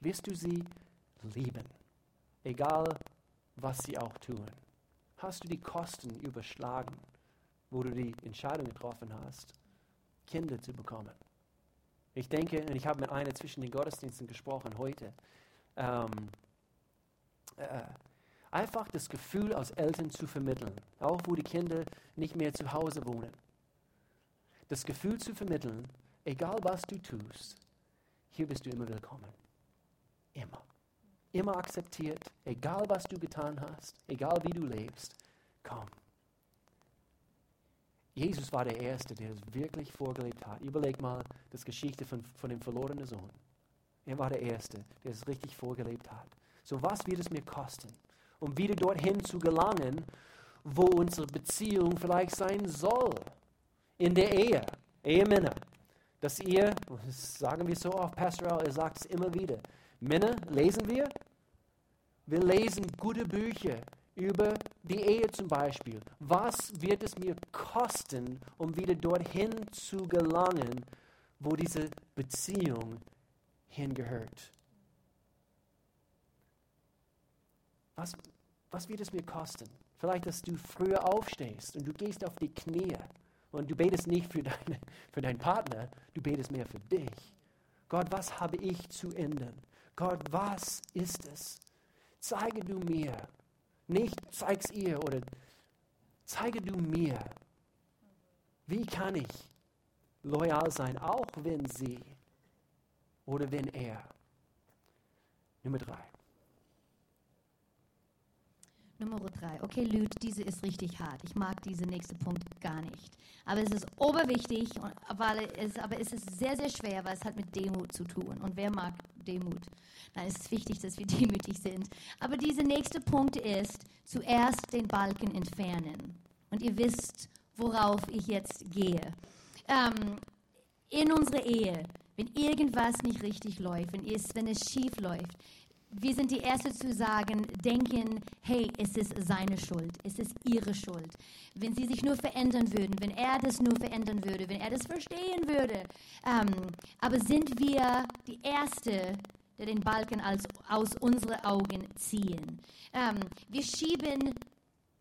Wirst du sie lieben, egal was sie auch tun? Hast du die Kosten überschlagen, wo du die Entscheidung getroffen hast, Kinder zu bekommen? Ich denke, und ich habe mit einer zwischen den Gottesdiensten gesprochen heute, ähm, äh, einfach das Gefühl als Eltern zu vermitteln, auch wo die Kinder nicht mehr zu Hause wohnen. Das Gefühl zu vermitteln, egal was du tust, hier bist du immer willkommen. Immer. Immer akzeptiert, egal was du getan hast, egal wie du lebst, komm. Jesus war der Erste, der es wirklich vorgelebt hat. Überleg mal das Geschichte von, von dem verlorenen Sohn. Er war der Erste, der es richtig vorgelebt hat. So was wird es mir kosten, um wieder dorthin zu gelangen, wo unsere Beziehung vielleicht sein soll? In der Ehe, Ehemänner, dass ihr, das sagen wir so oft, Pastor er sagt es immer wieder, Männer lesen wir, wir lesen gute Bücher über die Ehe zum Beispiel. Was wird es mir kosten, um wieder dorthin zu gelangen, wo diese Beziehung hingehört? Was, was wird es mir kosten? Vielleicht, dass du früher aufstehst und du gehst auf die Knie und du betest nicht für, deine, für deinen Partner, du betest mehr für dich. Gott, was habe ich zu ändern? Gott, was ist es? Zeige du mir, nicht zeig's ihr oder zeige du mir, wie kann ich loyal sein, auch wenn sie oder wenn er. Nummer drei. Nummer drei. Okay, Lüd, diese ist richtig hart. Ich mag diesen nächsten Punkt gar nicht. Aber es ist oberwichtig, weil es, aber es ist sehr, sehr schwer, weil es hat mit Demut zu tun. Und wer mag Demut? Nein, es ist wichtig, dass wir [LAUGHS] demütig sind. Aber dieser nächste Punkt ist, zuerst den Balken entfernen. Und ihr wisst, worauf ich jetzt gehe. Ähm, in unserer Ehe, wenn irgendwas nicht richtig läuft, wenn es, wenn es schief läuft, wir sind die Ersten zu sagen, denken, hey, es ist seine Schuld, es ist ihre Schuld. Wenn sie sich nur verändern würden, wenn er das nur verändern würde, wenn er das verstehen würde. Ähm, aber sind wir die Erste, der den Balken als, aus unseren Augen ziehen? Ähm, wir schieben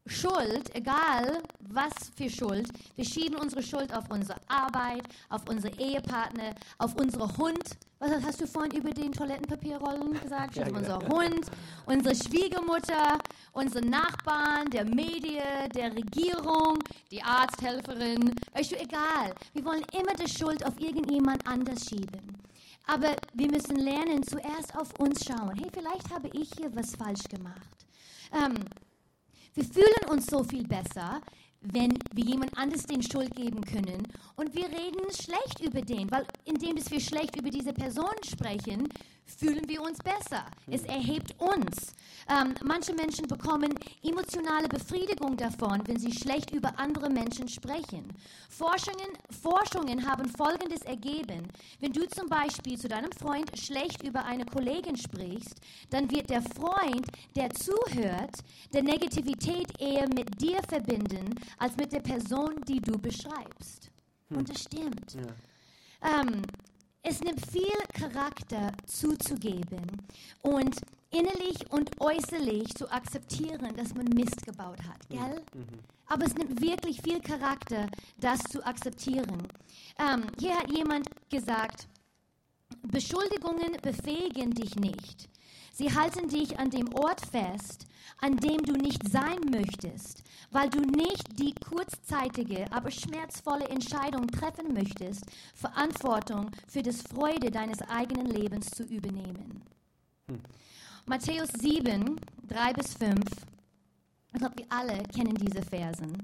Schuld, egal was für Schuld, wir schieben unsere Schuld auf unsere Arbeit, auf unsere Ehepartner, auf unseren Hund. Was hast du vorhin über den Toilettenpapierrollen gesagt? Ja, unser ja. Hund, unsere Schwiegermutter, unsere Nachbarn, der Medien, der Regierung, die Arzthelferin. Weißt du, egal. Wir wollen immer die Schuld auf irgendjemand anders schieben. Aber wir müssen lernen, zuerst auf uns schauen. Hey, vielleicht habe ich hier was falsch gemacht. Ähm, wir fühlen uns so viel besser, wenn wir jemand anderes den Schuld geben können. Und wir reden schlecht über den, weil indem wir schlecht über diese Person sprechen, fühlen wir uns besser. Es hm. erhebt uns. Ähm, manche Menschen bekommen emotionale Befriedigung davon, wenn sie schlecht über andere Menschen sprechen. Forschungen, Forschungen haben Folgendes ergeben. Wenn du zum Beispiel zu deinem Freund schlecht über eine Kollegin sprichst, dann wird der Freund, der zuhört, der Negativität eher mit dir verbinden, als mit der Person, die du beschreibst. Hm. Und das stimmt. Ja. Ähm, es nimmt viel Charakter zuzugeben und innerlich und äußerlich zu akzeptieren, dass man Mist gebaut hat, gell? Mhm. Aber es nimmt wirklich viel Charakter, das zu akzeptieren. Ähm, hier hat jemand gesagt, Beschuldigungen befähigen dich nicht. Sie halten dich an dem Ort fest, an dem du nicht sein möchtest, weil du nicht die kurzzeitige, aber schmerzvolle Entscheidung treffen möchtest, Verantwortung für das Freude deines eigenen Lebens zu übernehmen. Hm. Matthäus 7, 3 bis 5. Ich glaube, wir alle kennen diese Versen.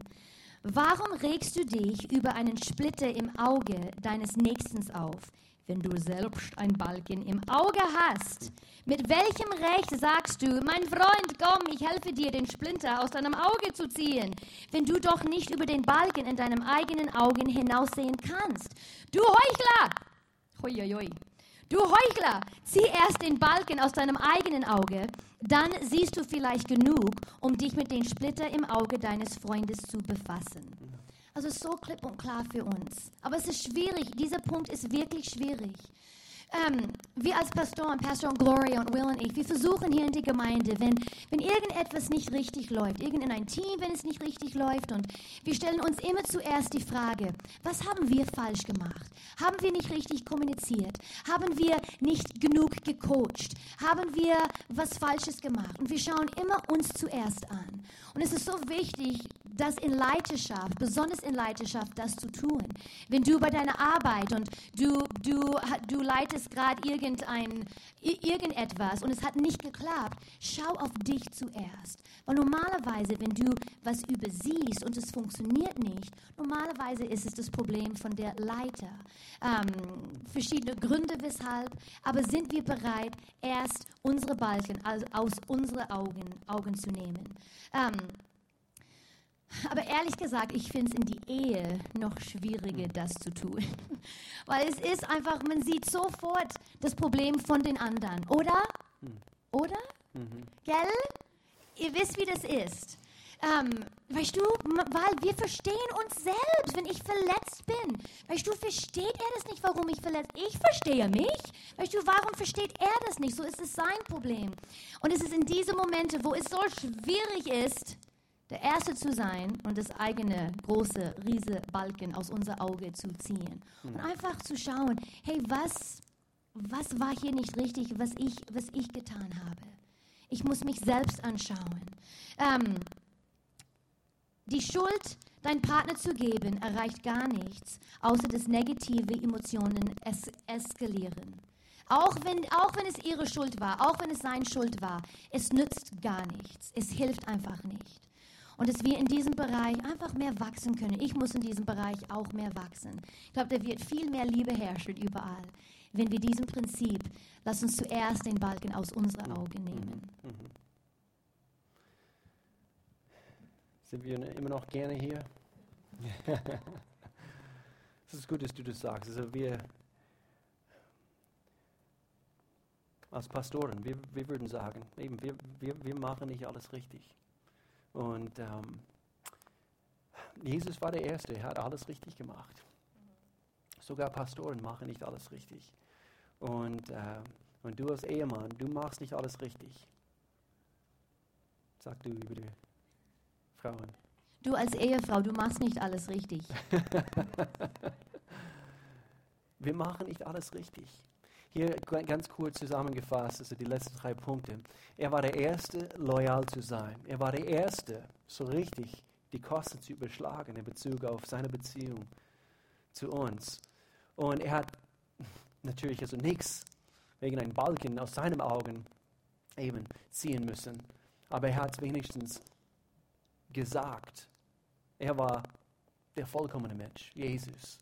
Warum regst du dich über einen Splitter im Auge deines Nächsten auf, wenn du selbst ein Balken im Auge hast. Mit welchem Recht sagst du, mein Freund, komm, ich helfe dir, den Splinter aus deinem Auge zu ziehen, wenn du doch nicht über den Balken in deinem eigenen Augen hinaussehen kannst? Du Heuchler! Hui, hui, hui. Du Heuchler, zieh erst den Balken aus deinem eigenen Auge, dann siehst du vielleicht genug, um dich mit dem Splitter im Auge deines Freundes zu befassen. Also so klipp und klar für uns. Aber es ist schwierig. Dieser Punkt ist wirklich schwierig. ähm, wir als Pastoren, Pastor Gloria und Will und ich, wir versuchen hier in der Gemeinde, wenn, wenn irgendetwas nicht richtig läuft, irgendein Team, wenn es nicht richtig läuft und wir stellen uns immer zuerst die Frage, was haben wir falsch gemacht? Haben wir nicht richtig kommuniziert? Haben wir nicht genug gecoacht? Haben wir was Falsches gemacht? Und wir schauen immer uns zuerst an. Und es ist so wichtig, das in Leiterschaft, besonders in Leiterschaft, das zu tun. Wenn du bei deiner Arbeit und du, du, du leitest gerade irgendein, irgendetwas und es hat nicht geklappt, schau auf dich zuerst. Weil normalerweise, wenn du was übersiehst und es funktioniert nicht, normalerweise ist es das Problem von der Leiter. Ähm, verschiedene Gründe weshalb, aber sind wir bereit, erst unsere Balken also aus unseren Augen, Augen zu nehmen? Ähm, aber ehrlich gesagt, ich finde es in die Ehe noch schwieriger, das zu tun. [LAUGHS] Weil es ist einfach, man sieht sofort das Problem von den anderen, oder? Hm. Oder? Mhm. Gell? Ihr wisst, wie das ist. Ähm, weißt du, weil wir verstehen uns selbst, wenn ich verletzt bin. Weißt du, versteht er das nicht, warum ich verletzt Ich verstehe mich. Weißt du, warum versteht er das nicht? So ist es sein Problem. Und es ist in diesen Momente, wo es so schwierig ist, der Erste zu sein und das eigene große, riese Balken aus unser Auge zu ziehen. Und hm. einfach zu schauen, hey, was, was war hier nicht richtig, was ich, was ich getan habe. Ich muss mich selbst anschauen. Ähm, die Schuld deinem Partner zu geben, erreicht gar nichts, außer dass negative Emotionen es eskalieren. Auch wenn, auch wenn es ihre Schuld war, auch wenn es seine Schuld war, es nützt gar nichts. Es hilft einfach nicht und dass wir in diesem Bereich einfach mehr wachsen können. Ich muss in diesem Bereich auch mehr wachsen. Ich glaube, da wird viel mehr Liebe herrschen überall, wenn wir diesem Prinzip, lass uns zuerst den Balken aus unseren Augen nehmen. Mhm. mhm. Sind wir immer noch gerne hier? [LAUGHS] Es ist gut, dass du das sagst. Also wir als Pastoren, wir, wir würden sagen, eben, wir, wir, wir machen nicht alles richtig. Und ähm, Jesus war der Erste, er hat alles richtig gemacht. Sogar Pastoren machen nicht alles richtig. Und, äh, und du als Ehemann, du machst nicht alles richtig. Sag du über die Frauen. Du als Ehefrau, du machst nicht alles richtig. [LAUGHS] Wir machen nicht alles richtig. Hier ganz kurz zusammengefasst, also die letzten drei Punkte. Er war der Erste, loyal zu sein. Er war der Erste, so richtig die Kosten zu überschlagen in Bezug auf seine Beziehung zu uns. Und er hat [LAUGHS] natürlich also nichts wegen einem Balken aus seinen Augen eben ziehen müssen. Aber er hat es wenigstens gesagt. Er war der vollkommene Mensch, Jesus.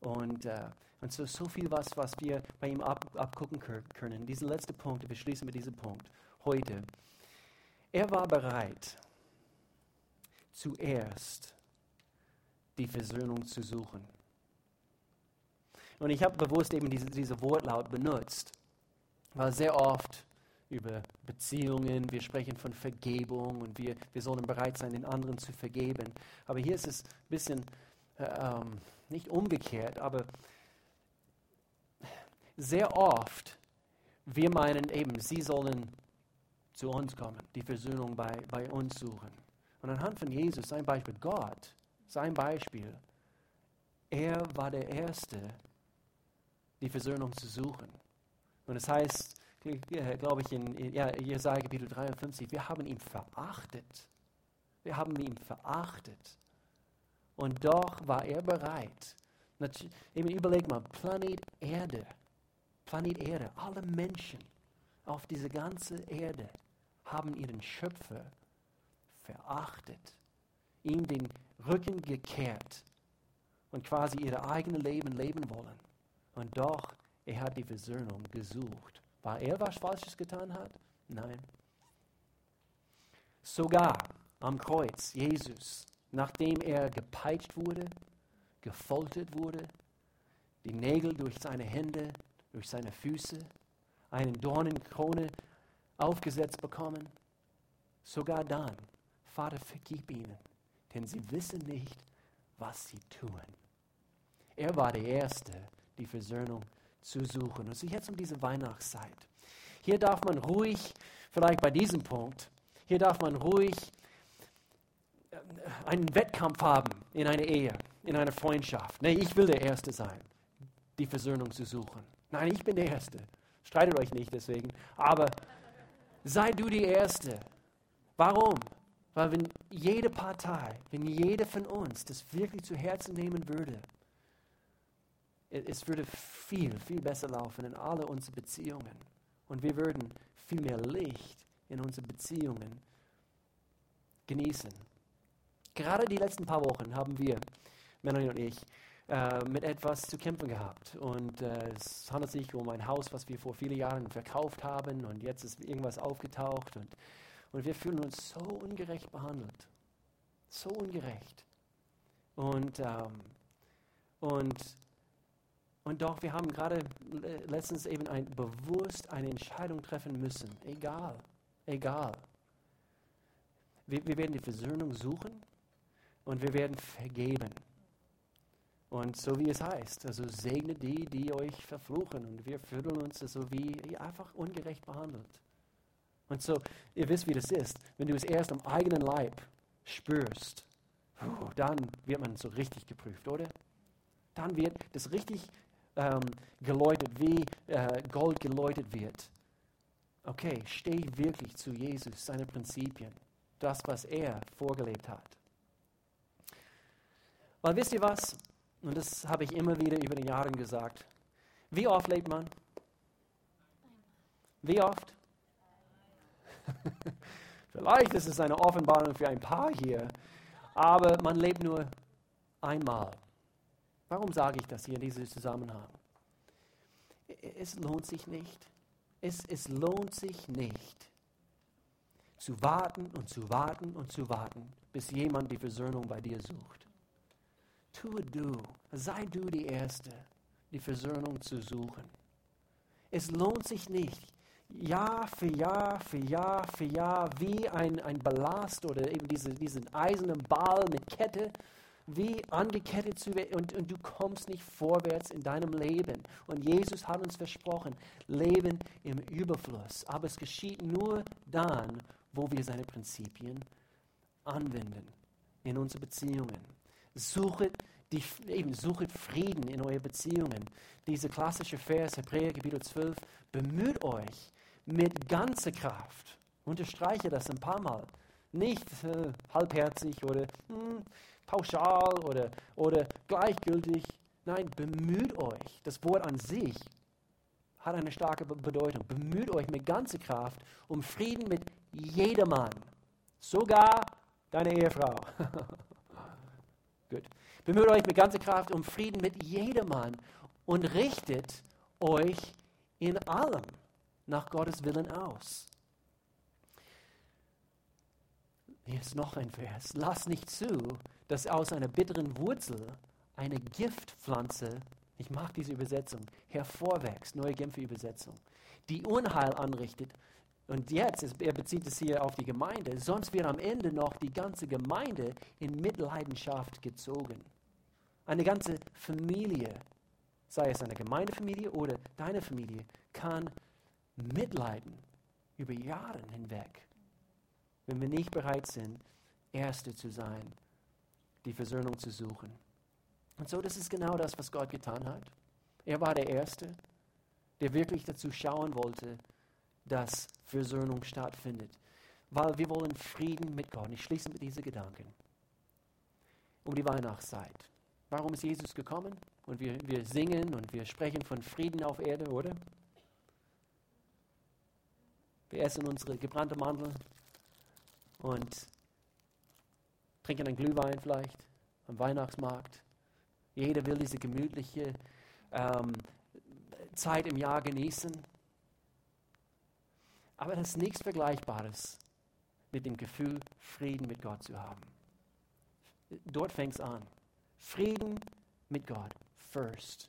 Und äh, und so, so viel was, was wir bei ihm ab, abgucken können. Dieser letzte Punkt, wir schließen mit diesem Punkt heute. Er war bereit, zuerst die Versöhnung zu suchen. Und ich habe bewusst eben diese, diese Wortlaut benutzt, weil sehr oft über Beziehungen, wir sprechen von Vergebung und wir, wir sollen bereit sein, den anderen zu vergeben. Aber hier ist es ein bisschen äh, ähm, nicht umgekehrt, aber sehr oft, wir meinen eben, sie sollen zu uns kommen, die Versöhnung bei, bei uns suchen. Und anhand von Jesus, sein Beispiel, Gott, sein Beispiel, er war der Erste, die Versöhnung zu suchen. Und es das heißt, glaube ich, in ja, Jesaja Kapitel 53, wir haben ihn verachtet. Wir haben ihn verachtet. Und doch war er bereit. Eben überleg mal, Planet Erde Planet Erde, alle Menschen auf dieser ganzen Erde haben ihren Schöpfer verachtet, ihm den Rücken gekehrt und quasi ihr eigenes Leben leben wollen. Und doch, er hat die Versöhnung gesucht. Weil er was Falsches getan hat? Nein. Sogar am Kreuz, Jesus, nachdem er gepeitscht wurde, gefoltert wurde, die Nägel durch seine Hände durch seine Füße eine Dornenkrone aufgesetzt bekommen. Sogar dann, Vater, vergib ihnen, denn sie wissen nicht, was sie tun. Er war der Erste, die Versöhnung zu suchen. Und so jetzt um diese Weihnachtszeit. Hier darf man ruhig, vielleicht bei diesem Punkt, hier darf man ruhig äh, einen Wettkampf haben in einer Ehe, in einer Freundschaft. Nee, ich will der Erste sein, die Versöhnung zu suchen. Nein, ich bin der Erste. Streitet euch nicht deswegen. Aber sei du die Erste. Warum? Weil wenn jede Partei, wenn jede von uns das wirklich zu Herzen nehmen würde, es würde viel, viel besser laufen in alle unsere Beziehungen. Und wir würden viel mehr Licht in unsere Beziehungen genießen. Gerade die letzten paar Wochen haben wir, Melanie und ich, äh, mit etwas zu kämpfen gehabt. Und äh, es handelt sich um ein Haus, was wir vor vielen Jahren verkauft haben und jetzt ist irgendwas aufgetaucht und, und wir fühlen uns so ungerecht behandelt. So ungerecht. Und, ähm, und und doch, wir haben gerade letztens eben ein, bewusst eine Entscheidung treffen müssen. Egal, egal. Wir, wir werden die Versöhnung suchen und wir werden vergeben. Und so wie es heißt, also segne die, die euch verfluchen. Und wir fühlen uns so wie einfach ungerecht behandelt. Und so, ihr wisst, wie das ist. Wenn du es erst am eigenen Leib spürst, dann wird man so richtig geprüft, oder? Dann wird das richtig ähm, geläutet, wie äh, Gold geläutet wird. Okay, steh wirklich zu Jesus, seine Prinzipien, das, was er vorgelebt hat. Weil wisst ihr was? Und das habe ich immer wieder über die Jahre gesagt. Wie oft lebt man? Wie oft? [LAUGHS] Vielleicht ist es eine Offenbarung für ein paar hier, aber man lebt nur einmal. Warum sage ich das hier in diesem Zusammenhang? Es lohnt sich nicht. Es, es lohnt sich nicht, zu warten und zu warten und zu warten, bis jemand die Versöhnung bei dir sucht. Tue du, sei du die Erste, die Versöhnung zu suchen. Es lohnt sich nicht, Jahr für Jahr für Jahr für Jahr wie ein, ein Ballast oder eben diese, diesen eisernen Ball mit Kette wie angekettet zu werden und, und du kommst nicht vorwärts in deinem Leben. Und Jesus hat uns versprochen, Leben im Überfluss. Aber es geschieht nur dann, wo wir seine Prinzipien anwenden in unsere Beziehungen. Suchet, die, eben, suchet Frieden in eure Beziehungen. Dieser klassische Vers, Hebräer Kapitel 12, bemüht euch mit ganzer Kraft. Unterstreiche das ein paar Mal. Nicht äh, halbherzig oder hm, pauschal oder, oder gleichgültig. Nein, bemüht euch. Das Wort an sich hat eine starke Bedeutung. Bemüht euch mit ganzer Kraft um Frieden mit jedermann, sogar deine Ehefrau. [LAUGHS] Gut. Bemüht euch mit ganzer Kraft um Frieden mit jedermann und richtet euch in allem nach Gottes Willen aus. Hier ist noch ein Vers. Lass nicht zu, dass aus einer bitteren Wurzel eine Giftpflanze, ich mag diese Übersetzung, hervorwächst, neue Genfer Übersetzung, die Unheil anrichtet. Und jetzt, er bezieht es hier auf die Gemeinde, sonst wird am Ende noch die ganze Gemeinde in Mitleidenschaft gezogen. Eine ganze Familie, sei es eine Gemeindefamilie oder deine Familie, kann mitleiden über Jahre hinweg, wenn wir nicht bereit sind, Erste zu sein die Versöhnung zu suchen. Und so, das ist genau das, was Gott getan hat. Er war der Erste, der wirklich dazu schauen wollte, dass Versöhnung stattfindet. Weil wir wollen Frieden mit Gott. Ich schließe mit diesen Gedanken. Um die Weihnachtszeit. Warum ist Jesus gekommen? Und wir, wir singen und wir sprechen von Frieden auf Erde, oder? Wir essen unsere gebrannte Mandel und trinken einen Glühwein vielleicht am Weihnachtsmarkt. Jeder will diese gemütliche ähm, Zeit im Jahr genießen. Aber das ist nichts Vergleichbares mit dem Gefühl, Frieden mit Gott zu haben. Dort fängt es an. Frieden mit Gott. First.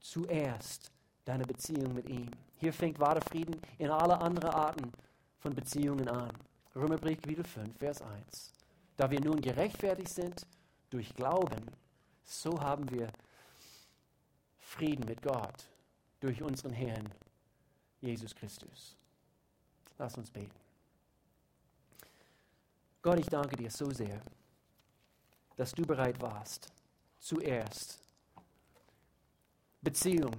Zuerst deine Beziehung mit ihm. Hier fängt wahrer Frieden in alle anderen Arten von Beziehungen an. Römerbrief Kapitel 5, Vers 1. Da wir nun gerechtfertigt sind durch Glauben, so haben wir Frieden mit Gott durch unseren Herrn Jesus Christus. Lass uns beten. Gott, ich danke dir so sehr, dass du bereit warst, zuerst Beziehung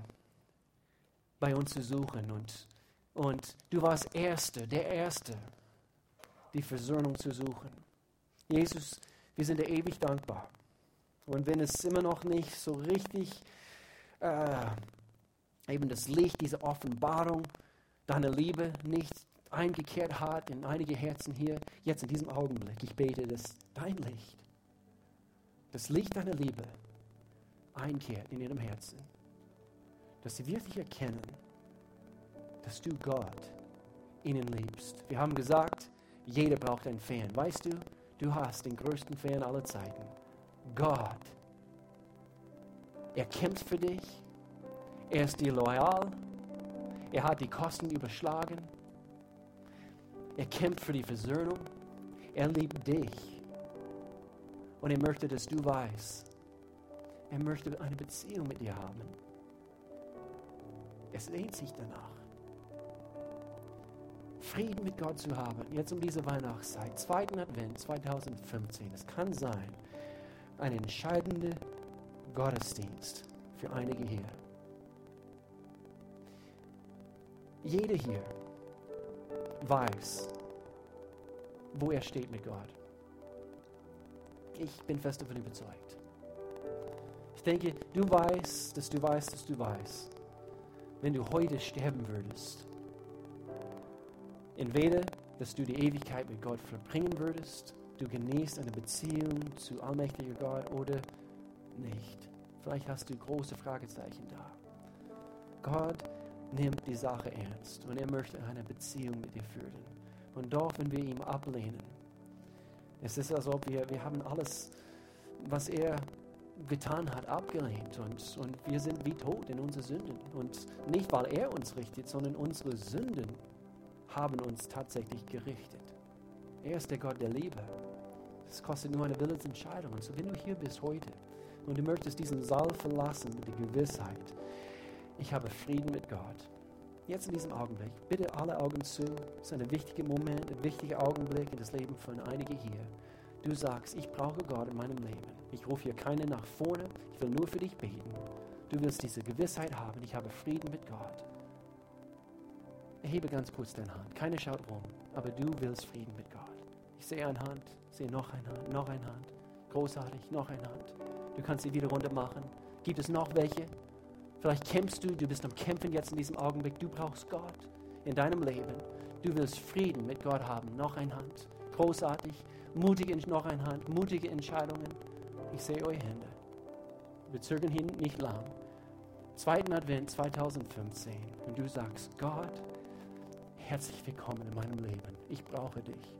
bei uns zu suchen. Und, und du warst Erste, der Erste, die Versöhnung zu suchen. Jesus, wir sind dir ewig dankbar. Und wenn es immer noch nicht so richtig äh, eben das Licht, diese Offenbarung, deine Liebe nicht eingekehrt hat in einige Herzen hier, jetzt in diesem Augenblick, ich bete, dass dein Licht, das Licht deiner Liebe einkehrt in ihrem Herzen dass sie wirklich erkennen, dass du Gott ihnen liebst. Wir haben gesagt, jeder braucht einen Fan. Weißt du, du hast den größten Fan aller Zeiten. Gott. Er kämpft für dich. Er ist dir loyal. Er hat die Kosten überschlagen. Er kämpft für die Versöhnung. Er liebt dich. Und er möchte, dass du weißt, er möchte eine Beziehung mit dir haben. Es lehnt sich danach. Frieden mit Gott zu haben, jetzt um diese Weihnachtszeit, zweiten Advent 2015. Es kann sein, ein entscheidender Gottesdienst für einige hier. Jeder hier weiß, wo er steht mit Gott. Ich bin fest davon überzeugt. Ich denke, du weißt, dass du weißt, dass du weißt, wenn du heute sterben würdest. Entweder, dass du die Ewigkeit mit Gott verbringen würdest, du genießt eine Beziehung zu allmächtiger Gott oder nicht. Vielleicht hast du große Fragezeichen da. Gott nimmt die Sache ernst und er möchte eine Beziehung mit dir führen. Und doch, wenn wir ihn ablehnen, es ist, als ob wir, wir haben alles, was er getan hat, abgelehnt. Und, und wir sind wie tot in unseren Sünden. Und nicht, weil er uns richtet, sondern unsere Sünden haben uns tatsächlich gerichtet. Er ist der Gott der Liebe. Es kostet nur eine Willensentscheidung. Und so, wenn du hier bist heute und du möchtest diesen Saal verlassen mit der Gewissheit, ich habe Frieden mit Gott. Jetzt in diesem Augenblick, bitte alle Augen zu. Es ist ein wichtiger Moment, ein wichtiger Augenblick in das Leben von einigen hier. Du sagst, ich brauche Gott in meinem Leben. Ich rufe hier keinen nach vorne. Ich will nur für dich beten. Du willst diese Gewissheit haben. Ich habe Frieden mit Gott. Erhebe ganz kurz deine Hand. Keiner schaut rum, aber du willst Frieden mit Gott. Ich sehe eine Hand, sehe noch eine Hand, noch eine Hand. Großartig, noch eine Hand. Du kannst sie wieder runter machen. Gibt es noch welche? Vielleicht kämpfst du, du bist am Kämpfen jetzt in diesem Augenblick. Du brauchst Gott in deinem Leben. Du willst Frieden mit Gott haben. Noch eine Hand. Großartig. Mutige, noch eine Hand. Mutige Entscheidungen. Ich sehe eure Hände. Wir zögern hier nicht lang. Zweiten Advent 2015. Und du sagst, Gott, herzlich willkommen in meinem Leben. Ich brauche dich.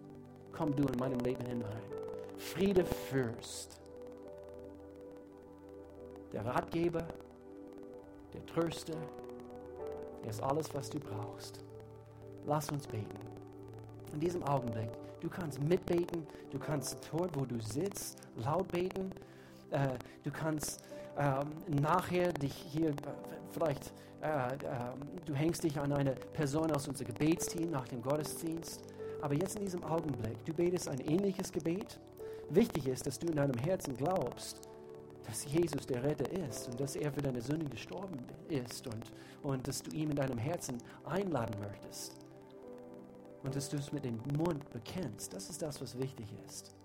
Komm du in meinem Leben hinein. Friede Fürst. Der Ratgeber, der Tröster, er ist alles, was du brauchst. Lass uns beten. In diesem Augenblick Du kannst mitbeten, du kannst dort, wo du sitzt, laut beten. Äh, du kannst ähm, nachher dich hier, äh, vielleicht, äh, ähm, du hängst dich an eine Person aus unserem Gebetsteam nach dem Gottesdienst. Aber jetzt in diesem Augenblick, du betest ein ähnliches Gebet. Wichtig ist, dass du in deinem Herzen glaubst, dass Jesus der Retter ist und dass er für deine Sünden gestorben ist und, und dass du ihn in deinem Herzen einladen möchtest und dass du es mit dem Mund bekennst. Das ist das, was wichtig ist.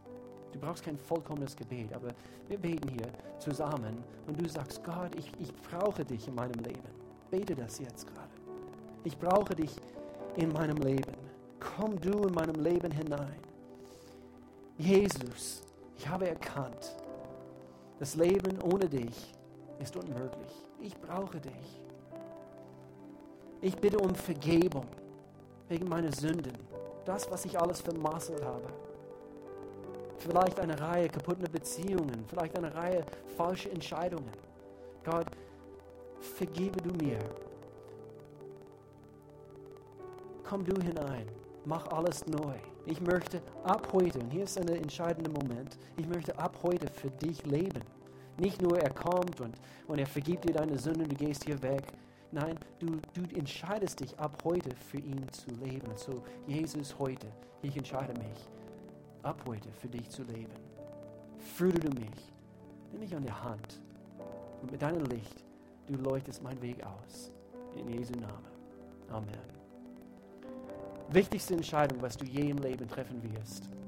Du brauchst kein vollkommenes Gebet, aber wir beten hier zusammen und du sagst, Gott, ich, ich brauche dich in meinem Leben. Bete das jetzt gerade. Ich brauche dich in meinem Leben. Komm du in meinem Leben hinein. Jesus, ich habe erkannt, das Leben ohne dich ist unmöglich. Ich brauche dich. Ich bitte um Vergebung wegen meiner Sünden, das, was ich alles vermasselt habe. Vielleicht eine Reihe kaputter Beziehungen, vielleicht eine Reihe falscher Entscheidungen. Gott, vergebe du mir. Komm du hinein, mach alles neu. Ich möchte ab heute, und hier ist ein entscheidender Moment, ich möchte ab heute für dich leben. Nicht nur er kommt und, und er vergibt dir deine Sünden, du gehst hier weg. Nein, du, du entscheidest dich ab heute für ihn zu leben. So, Jesus, heute, ich entscheide mich, ab heute für dich zu leben. Führe du mich, nimm mich an der Hand und mit deinem Licht, du leuchtest meinen Weg aus. In Jesu Namen. Amen. Wichtigste Entscheidung, was du je im Leben treffen wirst